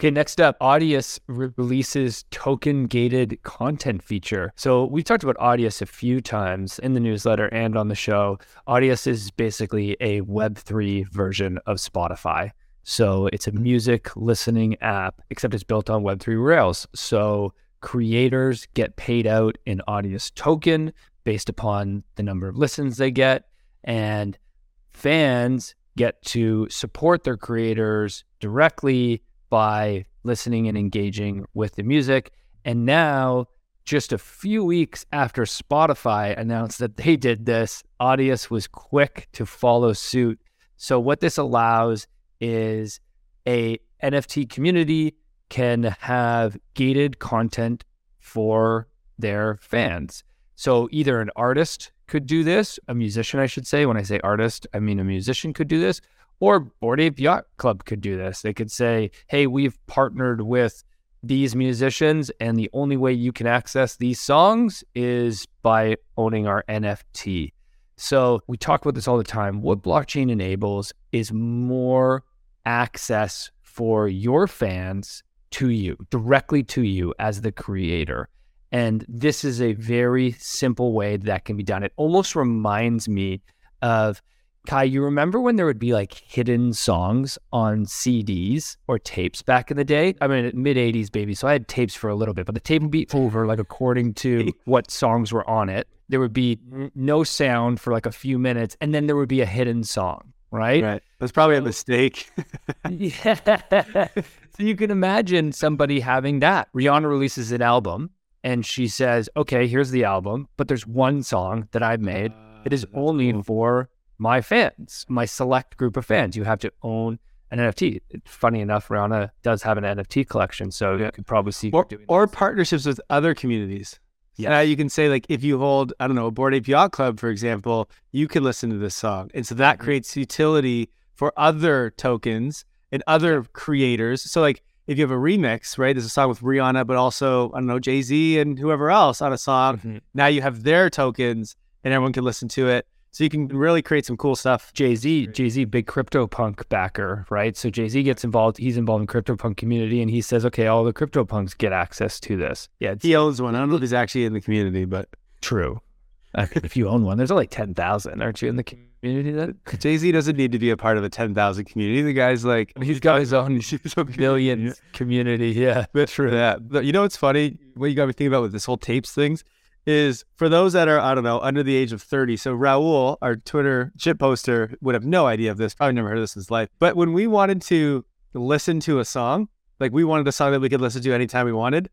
Speaker 1: Okay, next up, Audius re- releases token gated content feature. So we've talked about Audius a few times in the newsletter and on the show. Audius is basically a Web3 version of Spotify. So it's a music listening app, except it's built on Web3 Rails. So creators get paid out in Audius token based upon the number of listens they get, and fans get to support their creators directly by listening and engaging with the music. And now, just a few weeks after Spotify announced that they did this, Audius was quick to follow suit. So, what this allows is a NFT community can have gated content for their fans. So either an artist could do this, a musician, I should say. When I say artist, I mean a musician could do this, or Bored Ape Yacht Club could do this. They could say, hey, we've partnered with these musicians, and the only way you can access these songs is by owning our NFT. So we talk about this all the time. What blockchain enables is more access for your fans to you, directly to you as the creator. And this is a very simple way that can be done. It almost reminds me of Kyle, you remember when there would be like hidden songs on CDs or tapes back in the day? I mean, mid 80s, baby. So I had tapes for a little bit, but the tape would be over like according to what songs were on it. There would be no sound for like a few minutes, and then there would be a hidden song, right?
Speaker 2: Right. That's probably a mistake.
Speaker 1: yeah. So you can imagine somebody having that. Rihanna releases an album and she says, okay, here's the album, but there's one song that I've made uh, that is only cool. for my fans, my select group of fans. You have to own an NFT. Funny enough, Rihanna does have an NFT collection, so yeah. you could probably see
Speaker 2: or, or partnerships with other communities. Yeah, uh, you can say like if you hold, I don't know, a Bored Ape Yacht Club, for example, you can listen to this song, and so that mm-hmm. creates utility for other tokens and other creators. So like if you have a remix, right? There's a song with Rihanna, but also I don't know Jay Z and whoever else on a song. Mm-hmm. Now you have their tokens, and everyone can listen to it. So you can really create some cool stuff.
Speaker 1: Jay Z, Jay Z, big CryptoPunk backer, right? So Jay Z gets involved. He's involved in CryptoPunk community, and he says, "Okay, all the CryptoPunks get access to this."
Speaker 2: Yeah, he owns one. I don't know if he's actually in the community, but
Speaker 1: true. if you own one, there's only ten thousand, aren't you in the community? community that
Speaker 2: Jay Z doesn't need to be a part of a ten thousand community. The guy's like
Speaker 1: he's got his own billion community. Yeah,
Speaker 2: that's true. That you know what's funny? What you got me thinking about with this whole tapes things is for those that are I don't know under the age of thirty. So Raul, our Twitter chip poster, would have no idea of this. Probably never heard of this in his life. But when we wanted to listen to a song, like we wanted a song that we could listen to anytime we wanted,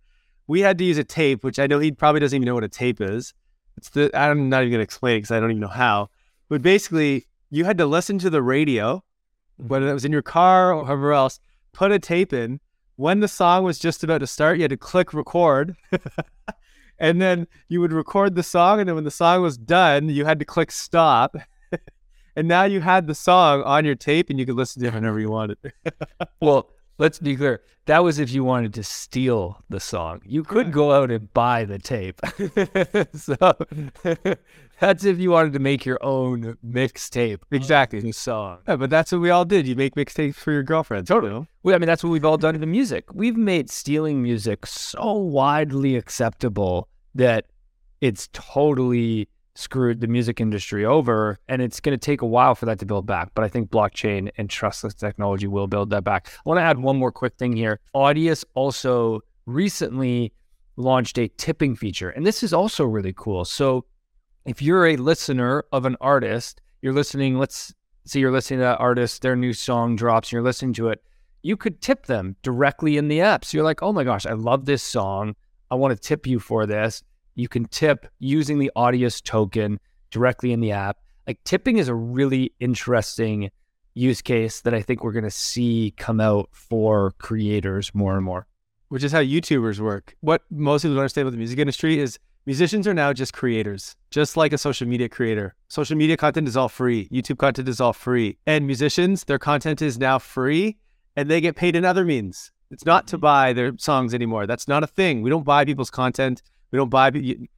Speaker 2: we had to use a tape, which I know he probably doesn't even know what a tape is. It's the I'm not even gonna explain it because I don't even know how but basically you had to listen to the radio, mm-hmm. whether it was in your car or however else, put a tape in. When the song was just about to start, you had to click record. and then you would record the song. And then when the song was done, you had to click stop. and now you had the song on your tape and you could listen to it whenever you wanted.
Speaker 1: well, let's be clear. That was if you wanted to steal the song. You could go out and buy the tape. so that's if you wanted to make your own mixtape.
Speaker 2: Oh, exactly.
Speaker 1: The song.
Speaker 2: Yeah, but that's what we all did. You make mixtapes for your girlfriend.
Speaker 1: Totally. Well, I mean, that's what we've all done to music. We've made stealing music so widely acceptable that it's totally screwed the music industry over and it's going to take a while for that to build back but i think blockchain and trustless technology will build that back. I want to add one more quick thing here. Audius also recently launched a tipping feature and this is also really cool. So if you're a listener of an artist you're listening let's say you're listening to that artist their new song drops you're listening to it you could tip them directly in the app. So you're like oh my gosh i love this song. I want to tip you for this you can tip using the Audius token directly in the app. Like tipping is a really interesting use case that I think we're going to see come out for creators more and more.
Speaker 2: Which is how YouTubers work. What most people don't understand about the music industry is musicians are now just creators, just like a social media creator. Social media content is all free, YouTube content is all free. And musicians, their content is now free and they get paid in other means. It's not to mm-hmm. buy their songs anymore. That's not a thing. We don't buy people's content. We don't buy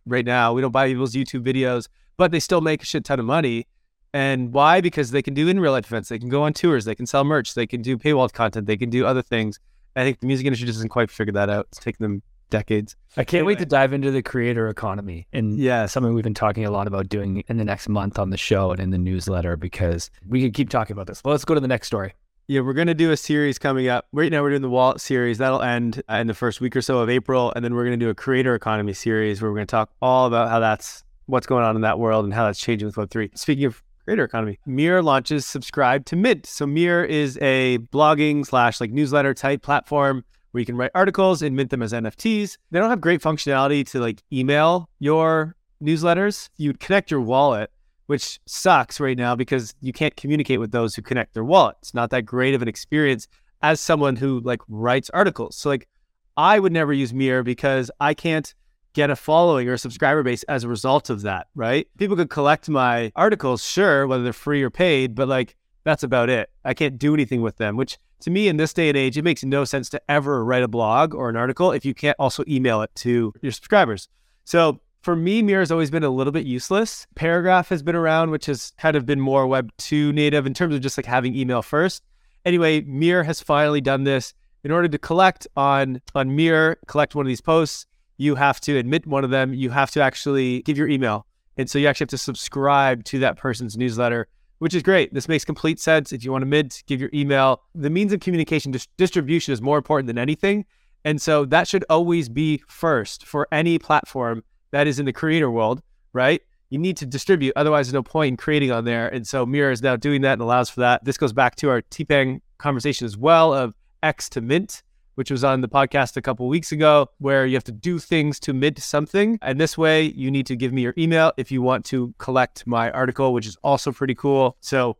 Speaker 2: right now. We don't buy people's YouTube videos, but they still make a shit ton of money. And why? Because they can do in real life events. They can go on tours. They can sell merch. They can do paywall content. They can do other things. I think the music industry just hasn't quite figure that out. It's taken them decades.
Speaker 1: I can't anyway. wait to dive into the creator economy. And yeah, something we've been talking a lot about doing in the next month on the show and in the newsletter because we could keep talking about this. But let's go to the next story.
Speaker 2: Yeah, we're going to do a series coming up. Right now, we're doing the wallet series. That'll end in the first week or so of April. And then we're going to do a creator economy series where we're going to talk all about how that's what's going on in that world and how that's changing with Web3. Speaking of creator economy, Mirror launches Subscribe to Mint. So, Mirror is a blogging slash like newsletter type platform where you can write articles and mint them as NFTs. They don't have great functionality to like email your newsletters. You'd connect your wallet which sucks right now because you can't communicate with those who connect their wallet. It's not that great of an experience as someone who like writes articles. So like I would never use Mirror because I can't get a following or a subscriber base as a result of that, right? People could collect my articles, sure, whether they're free or paid, but like that's about it. I can't do anything with them, which to me in this day and age, it makes no sense to ever write a blog or an article if you can't also email it to your subscribers. So for me, Mirror has always been a little bit useless. Paragraph has been around, which has kind of been more Web 2 native in terms of just like having email first. Anyway, Mirror has finally done this. In order to collect on on Mirror, collect one of these posts, you have to admit one of them. You have to actually give your email. And so you actually have to subscribe to that person's newsletter, which is great. This makes complete sense. If you want to mint, give your email. The means of communication dis- distribution is more important than anything. And so that should always be first for any platform that is in the creator world, right? You need to distribute, otherwise, there's no point in creating on there. And so Mirror is now doing that and allows for that. This goes back to our TPAN conversation as well of X to Mint, which was on the podcast a couple weeks ago, where you have to do things to mint something. And this way, you need to give me your email if you want to collect my article, which is also pretty cool. So,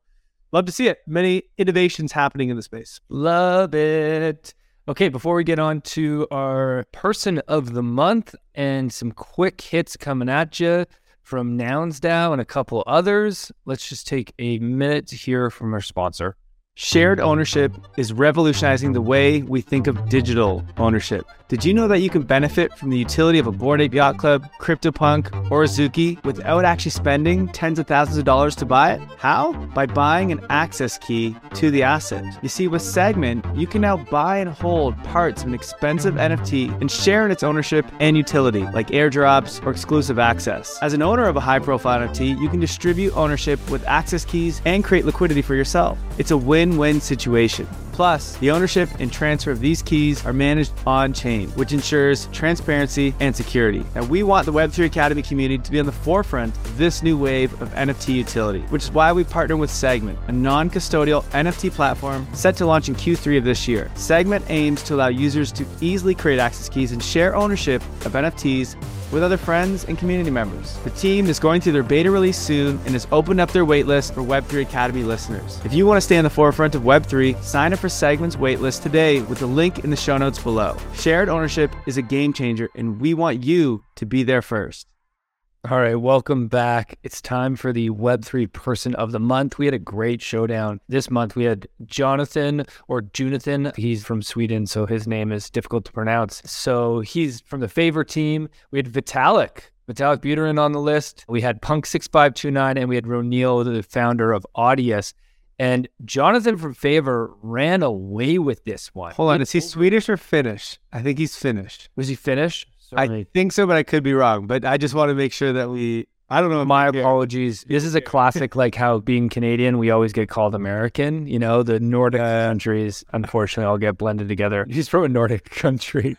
Speaker 2: love to see it. Many innovations happening in the space.
Speaker 1: Love it. Okay, before we get on to our person of the month and some quick hits coming at you from NounsDAO and a couple others, let's just take a minute to hear from our sponsor.
Speaker 2: Shared ownership is revolutionizing the way we think of digital ownership. Did you know that you can benefit from the utility of a Bored Ape Yacht Club, CryptoPunk, or Azuki without actually spending tens of thousands of dollars to buy it? How? By buying an access key to the asset. You see, with SegMint, you can now buy and hold parts of an expensive NFT and share in its ownership and utility, like airdrops or exclusive access. As an owner of a high profile NFT, you can distribute ownership with access keys and create liquidity for yourself. It's a win win win situation. Plus, the ownership and transfer of these keys are managed on chain, which ensures transparency and security. Now, we want the Web3 Academy community to be on the forefront of this new wave of NFT utility, which is why we partner with SegMint, a non custodial NFT platform set to launch in Q3 of this year. SegMint aims to allow users to easily create access keys and share ownership of NFTs with other friends and community members. The team is going through their beta release soon and has opened up their waitlist for Web3 Academy listeners. If you want to stay on the forefront of Web3, sign up for SegMint's waitlist today with the link in the show notes below. Shared ownership is a game changer, and we want you to be there first.
Speaker 1: All right, welcome back. It's time for the Web3 Person of the Month. We had a great showdown this month. We had Jonathan or Jonathan. He's from Sweden, so his name is difficult to pronounce. So he's from the Phaver team. We had Vitalik, Vitalik Buterin on the list. We had Punk6529, and we had Roneil, the founder of Audius. And Jonathan from Phaver ran away with this one.
Speaker 2: Hold on, is he Swedish or Finnish? I think he's Finnish.
Speaker 1: Was he Finnish?
Speaker 2: I think so, but I could be wrong. But I just want to make sure that we. I don't know.
Speaker 1: My apologies. This is a classic, like how being Canadian, we always get called American. You know, the Nordic countries, unfortunately, all get blended together. He's from a Nordic country.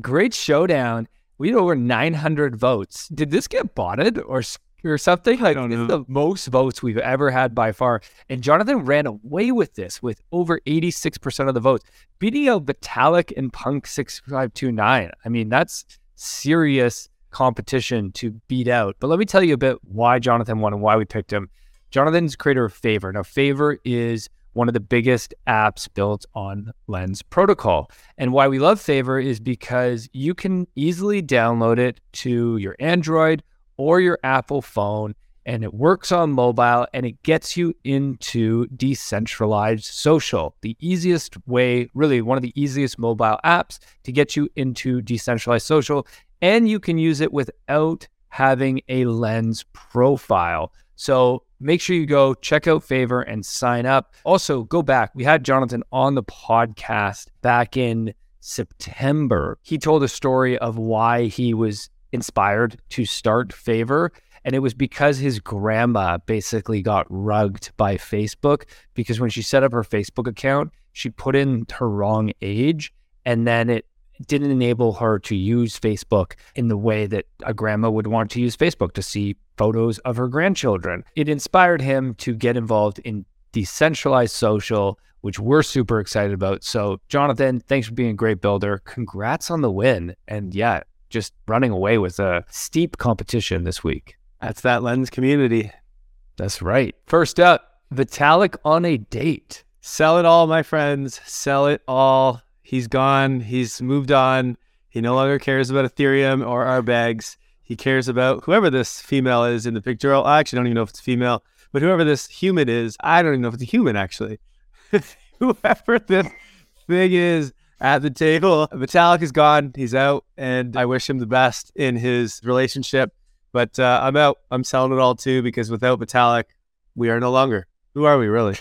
Speaker 1: Great showdown. We had over 900 votes. Did this get botted or or something? Like, this is the most votes we've ever had by far. And Jonathan ran away with this with over 86% of the votes, beating out Vitalik and Punk 6529. I mean, that's serious competition to beat out. But let me tell you a bit why Jonathan won and why we picked him. Jonathan's creator of Phaver. Now, Phaver is one of the biggest apps built on Lens Protocol. And why we love Phaver is because you can easily download it to your Android or your Apple phone, and it works on mobile and it gets you into decentralized social. The easiest way, really, one of the easiest mobile apps to get you into decentralized social. And you can use it without having a Lens profile. So make sure you go check out Phaver and sign up. Also, go back. We had Jonathan on the podcast back in September. He told a story of why he was inspired to start Phaver. And it was because his grandma basically got rugged by Facebook because when she set up her Facebook account, she put in her wrong age and then it didn't enable her to use Facebook in the way that a grandma would want to use Facebook to see photos of her grandchildren. It inspired him to get involved in decentralized social, which we're super excited about. So, Jonathan, thanks for being a great builder. Congrats on the win. And yeah, just running away with a steep competition this week.
Speaker 2: That's that lens community.
Speaker 1: That's right. First up, Vitalik on a date.
Speaker 2: Sell it all, my friends. Sell it all. He's gone. He's moved on. He no longer cares about Ethereum or our bags. He cares about whoever this female is in the picture. I actually don't even know if it's female, but whoever this human is, I don't even know if it's a human actually. whoever this thing is at the table, Vitalik is gone. He's out, and I wish him the best in his relationship. But uh, I'm out. I'm selling it all too because without Vitalik, we are no longer. Who are we really?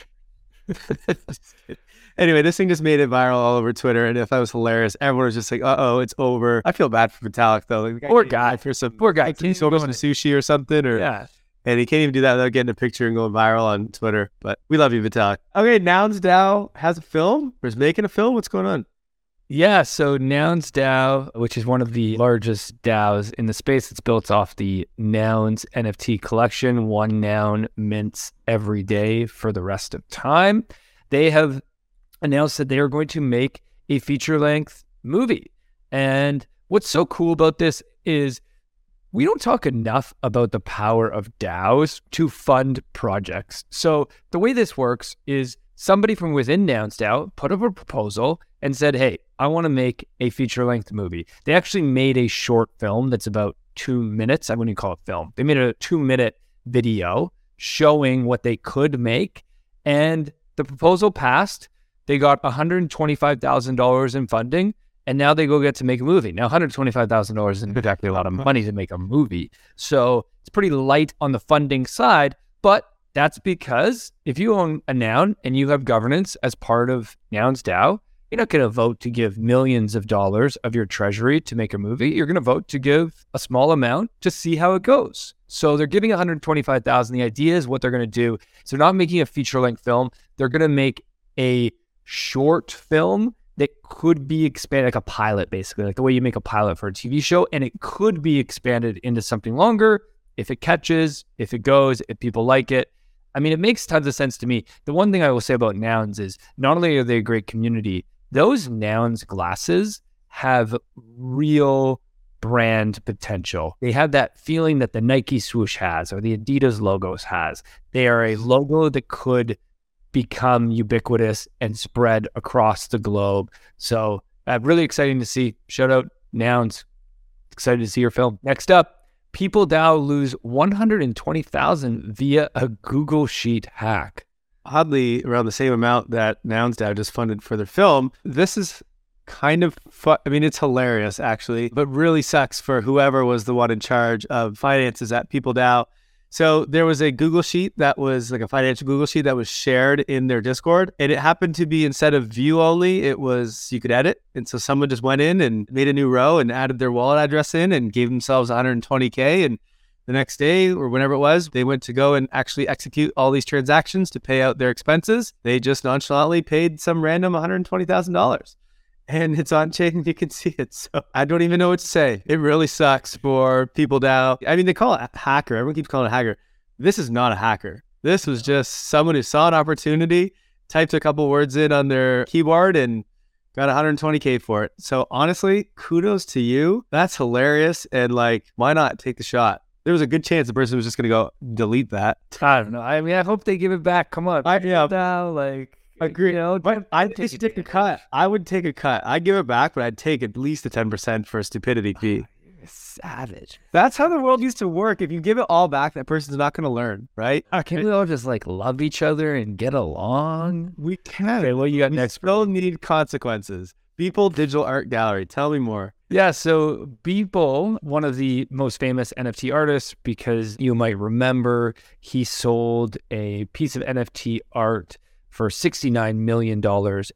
Speaker 2: anyway, this thing just made it viral all over Twitter, and if that was hilarious, everyone was just like, "Uh oh, it's over." I feel bad for Vitalik though. Like,
Speaker 1: Poor guy.
Speaker 2: for some
Speaker 1: Poor guy.
Speaker 2: like,
Speaker 1: Can't
Speaker 2: he order
Speaker 1: even
Speaker 2: some sushi or something, or
Speaker 1: Yeah.
Speaker 2: and he can't even do that without getting a picture and going viral on Twitter. But we love you, Vitalik. Okay, Nouns DAO has a film or is making a film. What's going on?
Speaker 1: Yeah, so Nouns DAO, which is one of the largest DAOs in the space, it's built off the Nouns NFT collection. One noun mints every day for the rest of time. They have announced that they are going to make a feature length movie. And what's so cool about this is we don't talk enough about the power of DAOs to fund projects. So the way this works is somebody from within DAO put up a proposal and said, Hey, I want to make a feature length movie. They actually made a short film that's about two minutes. I wouldn't even call it film. They made a two minute video showing what they could make. And the proposal passed. They got $125,000 in funding. And now they go get to make a movie. Now, $125,000 isn't exactly a lot of money to make a movie. So it's pretty light on the funding side. But that's because if you own a noun and you have governance as part of Nouns DAO, you're not going to vote to give millions of dollars of your treasury to make a movie. You're going to vote to give a small amount to see how it goes. So they're giving 125,000. The idea is what they're going to do. So they're not making a feature length film. They're going to make a short film that could be expanded like a pilot basically, like the way you make a pilot for a TV show and it could be expanded into something longer if it catches, if it goes, if people like it. I mean, it makes tons of sense to me. The one thing I will say about nouns is not only are they a great community, those nouns glasses have real brand potential. They have that feeling that the Nike swoosh has or the Adidas logos has. They are a logo that could become ubiquitous and spread across the globe. So, uh, really exciting to see. Shout out nouns. Excited to see your film. Next up, People DAO lose 120,000 via a Google Sheet hack.
Speaker 2: Oddly, around the same amount that Nouns DAO just funded for their film. This is kind of I mean, it's hilarious actually, but really sucks for whoever was the one in charge of finances at People DAO. So there was a Google Sheet that was like a financial Google Sheet that was shared in their Discord, and it happened to be instead of view only, it was you could edit. And so someone just went in and made a new row and added their wallet address in and gave themselves 120k. And the next day or whenever it was, they went to go and actually execute all these transactions to pay out their expenses. They just nonchalantly paid some random $120,000 and it's on chain. You can see it. So I don't even know what to say. It really sucks for people now. I mean, they call it a hacker. Everyone keeps calling it a hacker. This is not a hacker. This was just someone who saw an opportunity, typed a couple words in on their keyboard, and got 120k for it. So honestly, kudos to you. That's hilarious. And like, why not take the shot? There was a good chance the person was just going to go delete that.
Speaker 1: I don't know. I mean, I hope they give it back. Come on.
Speaker 2: I, yeah,
Speaker 1: Now, like,
Speaker 2: Agree.
Speaker 1: You know,
Speaker 2: But I'd just take a cut. I would take a cut. I'd give it back, but I'd take at least a 10% for a stupidity ah, fee.
Speaker 1: savage.
Speaker 2: That's how the world used to work. If you give it all back, that person's not going to learn, right?
Speaker 1: Ah, can we all just like love each other and get along?
Speaker 2: We can.
Speaker 1: Okay, well, you got
Speaker 2: we
Speaker 1: next?
Speaker 2: still need consequences. Beeple Digital Art Gallery. Tell me more.
Speaker 1: Yeah, so Beeple, one of the most famous NFT artists, because you might remember he sold a piece of NFT art for $69 million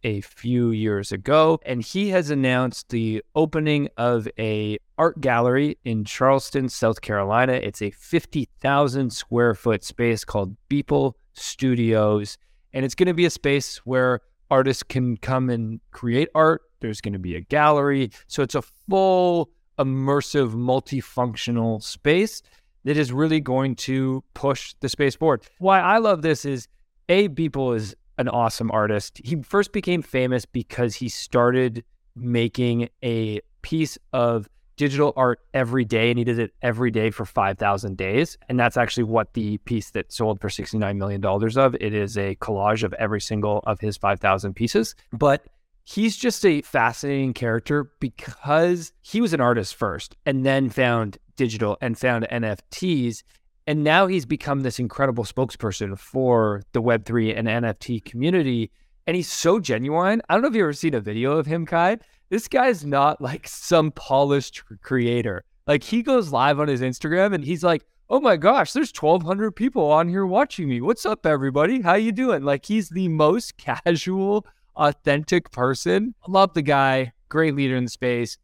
Speaker 1: a few years ago. And he has announced the opening of a art gallery in Charleston, South Carolina. It's a 50,000 square foot space called Beeple Studios. And it's going to be a space where artists can come and create art. There's going to be a gallery. So it's a full, immersive, multifunctional space that is really going to push the space forward. Why I love this is A, Beeple is an awesome artist. He first became famous because he started making a piece of digital art every day and he did it every day for 5000 days. And that's actually what the piece that sold for 69 million dollars of. It is a collage of every single of his 5000 pieces. But he's just a fascinating character because he was an artist first and then found digital and found NFTs and now he's become this incredible spokesperson for the Web3 and NFT community. And he's so genuine. I don't know if you've ever seen a video of him, Kyle. This guy's not like some polished creator. Like he goes live on his Instagram and he's like, oh my gosh, there's 1,200 people on here watching me. What's up, everybody? How you doing? Like he's the most casual, authentic person. Love the guy. Great leader in the space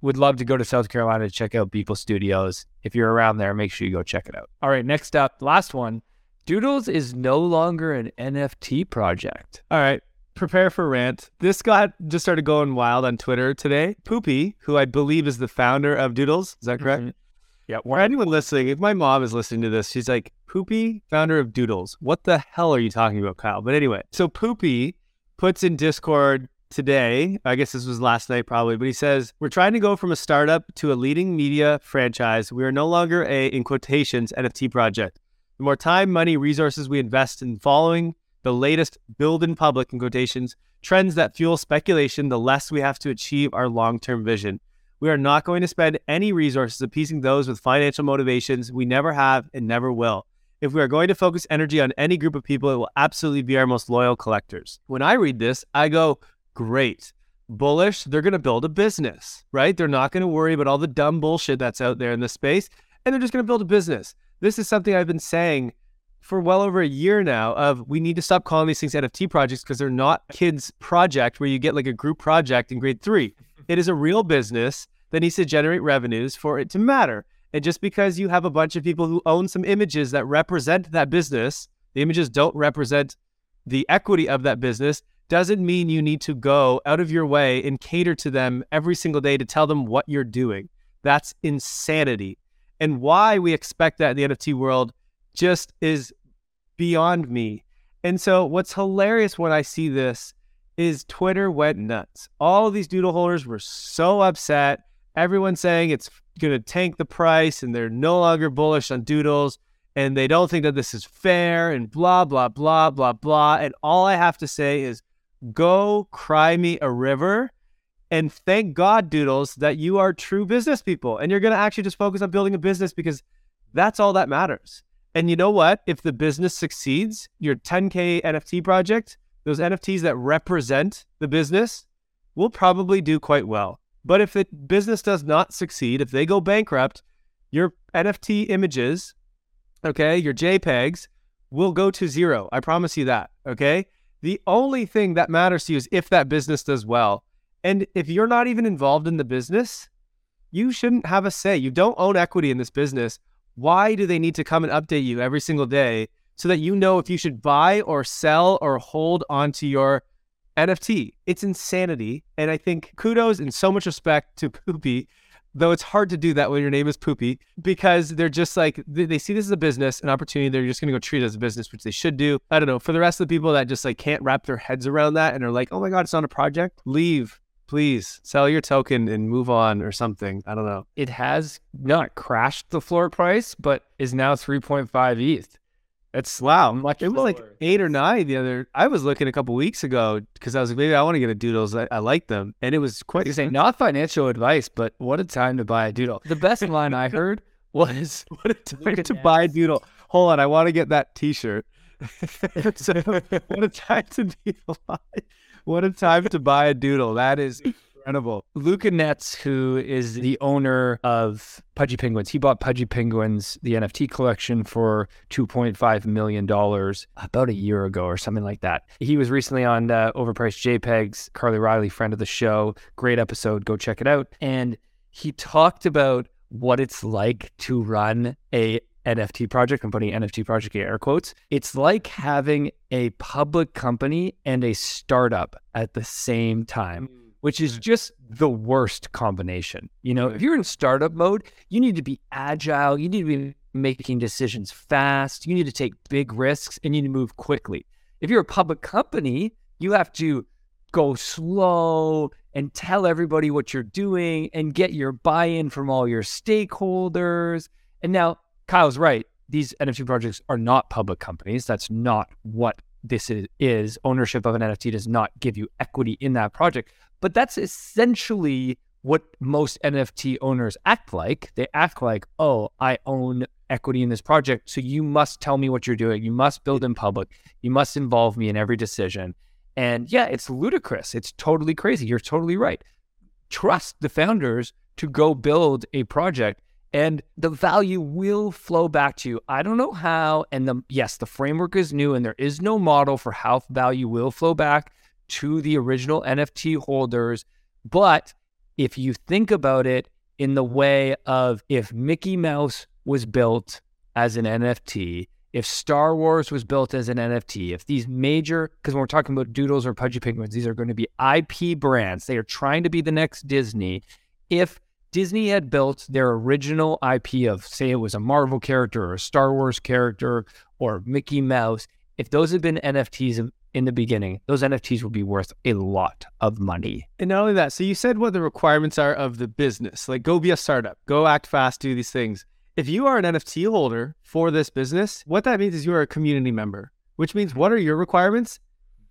Speaker 1: would love to go to South Carolina to check out Beeple Studios. If you're around there, make sure you go check it out. All right, next up, last one. Doodles is no longer an NFT project.
Speaker 2: All right. Prepare for rant. This guy just started going wild on Twitter today. Poopie, who I believe is the founder of Doodles. Is that correct?
Speaker 1: Mhm. Yeah.
Speaker 2: For anyone listening, if my mom is listening to this, she's like, Poopie, founder of Doodles. What the hell are you talking about, Kyle? But anyway, so Poopie puts in Discord today, I guess this was last night probably, but he says, We're trying to go from a startup to a leading media franchise. We are no longer a, in quotations, NFT project. The more time, money, resources we invest in following the latest build in public, in quotations, trends that fuel speculation, the less we have to achieve our long term vision. We are not going to spend any resources appeasing those with financial motivations we never have and never will. If we are going to focus energy on any group of people, it will absolutely be our most loyal collectors. When I read this, I go, great. Bullish, they're going to build a business, right? They're not going to worry about all the dumb bullshit that's out there in the space, and they're just going to build a business. This is something I've been saying for well over a year now of we need to stop calling these things NFT projects because they're not kids project where you get like a group project in grade 3. It is a real business that needs to generate revenues for it to matter. And just because you have a bunch of people who own some images that represent that business, the images don't represent the equity of that business, doesn't mean you need to go out of your way and cater to them every single day to tell them what you're doing. That's insanity. And why we expect that in the NFT world just is beyond me. And so, what's hilarious when I see this is Twitter went nuts. All of these doodle holders were so upset. Everyone saying it's going to tank the price and they're no longer bullish on doodles and they don't think that this is fair and blah, blah, blah, blah, blah. And all I have to say is go cry me a river And thank God, Doodles, that you are true business people and you're going to actually just focus on building a business because that's all that matters. And you know what? If the business succeeds, your 10K NFT project, those NFTs that represent the business will probably do quite well. But if the business does not succeed, if they go bankrupt, your NFT images, okay, your JPEGs will go to zero. I promise you that, okay? The only thing that matters to you is if that business does well. And if you're not even involved in the business, you shouldn't have a say. You don't own equity in this business. Why do they need to come and update you every single day so that you know if you should buy or sell or hold onto your NFT? It's insanity. And I think kudos and so much respect to Poopie though it's hard to do that when your name is Poopie because they're just like they, see this as a business, an opportunity. They're just going to go treat it as a business, which they should do. I don't know. For the rest of the people that just like can't wrap their heads around that and are like, oh my god, it's not a project. Leave, please. Sell your token and move on or something. I don't know.
Speaker 1: It has not crashed the floor price, but is now 3.5 ETH. It's
Speaker 2: wow.
Speaker 1: Much
Speaker 2: it was like eight or nine the other. I was looking a couple weeks ago because I was like, maybe I want to get a doodles. I, I like them, and it was quite.
Speaker 1: You say not financial advice, but what a time to buy a doodle. The best line I heard was,
Speaker 2: "What a time to buy a doodle." Hold on, I want to get that T-shirt. so, what a time to be alive. What a time to buy a doodle. That is incredible.
Speaker 1: Luca Netz, who is the owner of Pudgy Penguins, he bought Pudgy Penguins, the NFT collection, for $2.5 million about a year ago or something like that. He was recently on uh, Overpriced JPEGs, Carly Reilly, friend of the show. Great episode. Go check it out. And he talked about what it's like to run a NFT project. I'm putting NFT project in air quotes. It's like having a public company and a startup at the same time which is mm. just the worst combination. You know, if you're in startup mode, you need to be agile, you need to be making decisions fast, you need to take big risks, and you need to move quickly. If you're a public company, you have to go slow and tell everybody what you're doing and get your buy in from all your stakeholders. And now, Kyle's right. These NFT projects are not public companies. That's not what this is, is. Ownership of an NFT does not give you equity in that project. But that's essentially what most NFT owners act like. They act like, oh, I own equity in this project. So you must tell me what you're doing. You must build in public. You must involve me in every decision. And yeah, it's ludicrous. It's totally crazy. You're totally right. Trust the founders to go build a project and the value will flow back to you. I don't know how. And the yes, the framework is new and there is no model for how value will flow back to the original NFT holders. But if you think about it in the way of if Mickey Mouse was built as an NFT, if Star Wars was built as an NFT, if these major, because when we're talking about Doodles or Pudgy Penguins, these are going to be IP brands. They are trying to be the next Disney. If Disney had built their original IP of, say, it was a Marvel character or a Star Wars character or Mickey Mouse, if those had been NFTs in the beginning, those NFTs will be worth a lot of money.
Speaker 2: And not only that, so you said what the requirements are of the business, like go be a startup, go act fast, do these things. If you are an NFT holder for this business, what that means is you are a community member, which means what are your requirements?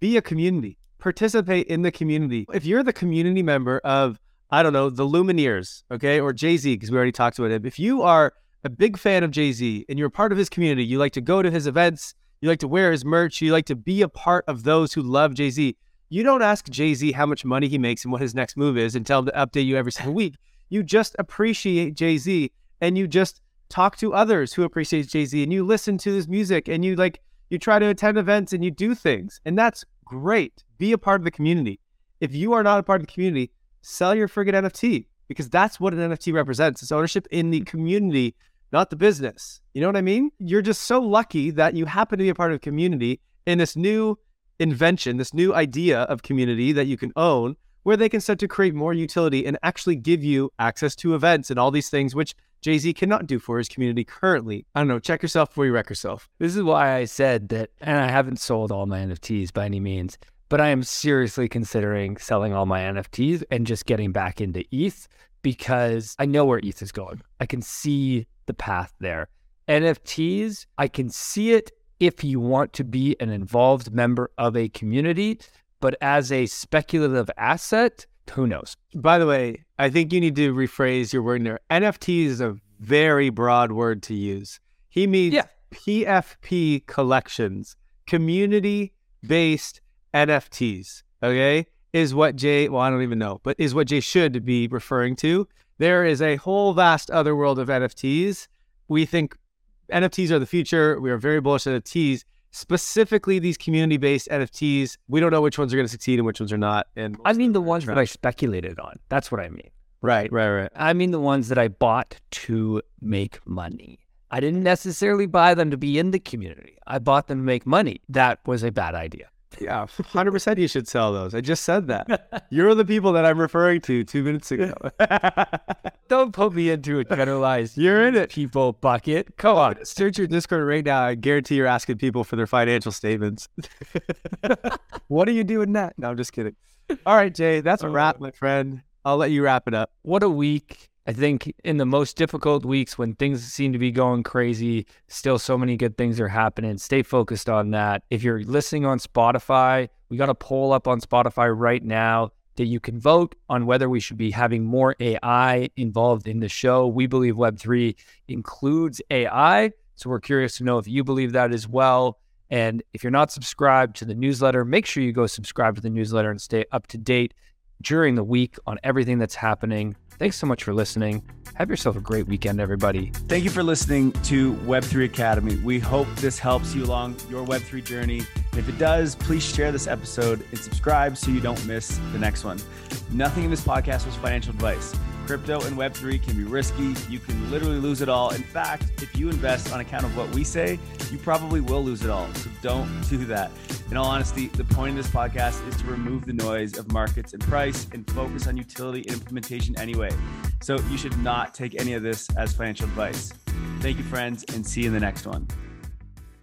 Speaker 2: Be a community, participate in the community. If you're the community member of, I don't know, the Lumineers, okay, or Jay Z, because we already talked about him. If you are a big fan of Jay Z and you're part of his community, you like to go to his events, you like to wear his merch. You like to be a part of those who love Jay Z. You don't ask Jay Z how much money he makes and what his next move is and tell him to update you every single week. You just appreciate Jay Z and you just talk to others who appreciate Jay Z and you listen to his music and you like, you try to attend events and you do things. And that's great. Be a part of the community. If you are not a part of the community, sell your friggin' NFT because that's what an NFT represents. It's ownership in the community not the business. You know what I mean? You're just so lucky that you happen to be a part of a community in this new invention, this new idea of community that you can own, where they can start to create more utility and actually give you access to events and all these things, which Jay Z cannot do for his community currently. I don't know. Check yourself before you wreck yourself.
Speaker 1: This is why I said that, and I haven't sold all my NFTs by any means, but I am seriously considering selling all my NFTs and just getting back into ETH because I know where ETH is going. I can see the path there. NFTs, I can see it if you want to be an involved member of a community, but as a speculative asset, Who knows?
Speaker 2: By the way, I think you need to rephrase your word there. NFT is a very broad word to use. He means
Speaker 1: Yeah.
Speaker 2: PFP collections, community based NFTs. Okay. Is what Jay, well, I don't even know, but is what Jay should be referring to. There is a whole vast other world of NFTs. We think NFTs are the future. We are very bullish on NFTs, specifically these community based NFTs. We don't know which ones are going to succeed and which ones are not. And
Speaker 1: I mean the ones that I speculated on. That's what I mean.
Speaker 2: right, right, right.
Speaker 1: I mean the ones that I bought to make money. I didn't necessarily buy them to be in the community. I bought them to make money. That was a bad idea.
Speaker 2: Yeah, 100% you should sell those. I just said that. You're the people that I'm referring to two minutes ago.
Speaker 1: Don't put me into a generalized
Speaker 2: You're in it.
Speaker 1: people bucket. Come on.
Speaker 2: Search your Discord right now. I guarantee you're asking people for their financial statements. what are you doing that? No, I'm just kidding. All right, Jay, that's a wrap, uh, my friend. I'll let you wrap it up.
Speaker 1: What a week. I think in the most difficult weeks when things seem to be going crazy, still so many good things are happening. Stay focused on that. If you're listening on Spotify, we got a poll up on Spotify right now that you can vote on whether we should be having more AI involved in the show. We believe Web3 includes AI. So we're curious to know if you believe that as well. And if you're not subscribed to the newsletter, make sure you go subscribe to the newsletter and stay up to date during the week on everything that's happening. Thanks so much for listening. Have yourself a great weekend, everybody.
Speaker 3: Thank you for listening to Web3 Academy. We hope this helps you along your Web3 journey. And if it does, please share this episode and subscribe so you don't miss the next one. Nothing in this podcast was financial advice. Crypto and Web3 can be risky. You can literally lose it all. In fact, if you invest on account of what we say, you probably will lose it all. So don't do that. In all honesty, the point of this podcast is to remove the noise of markets and price and focus on utility and implementation anyway. So you should not take any of this as financial advice. Thank you, friends, and see you in the next one.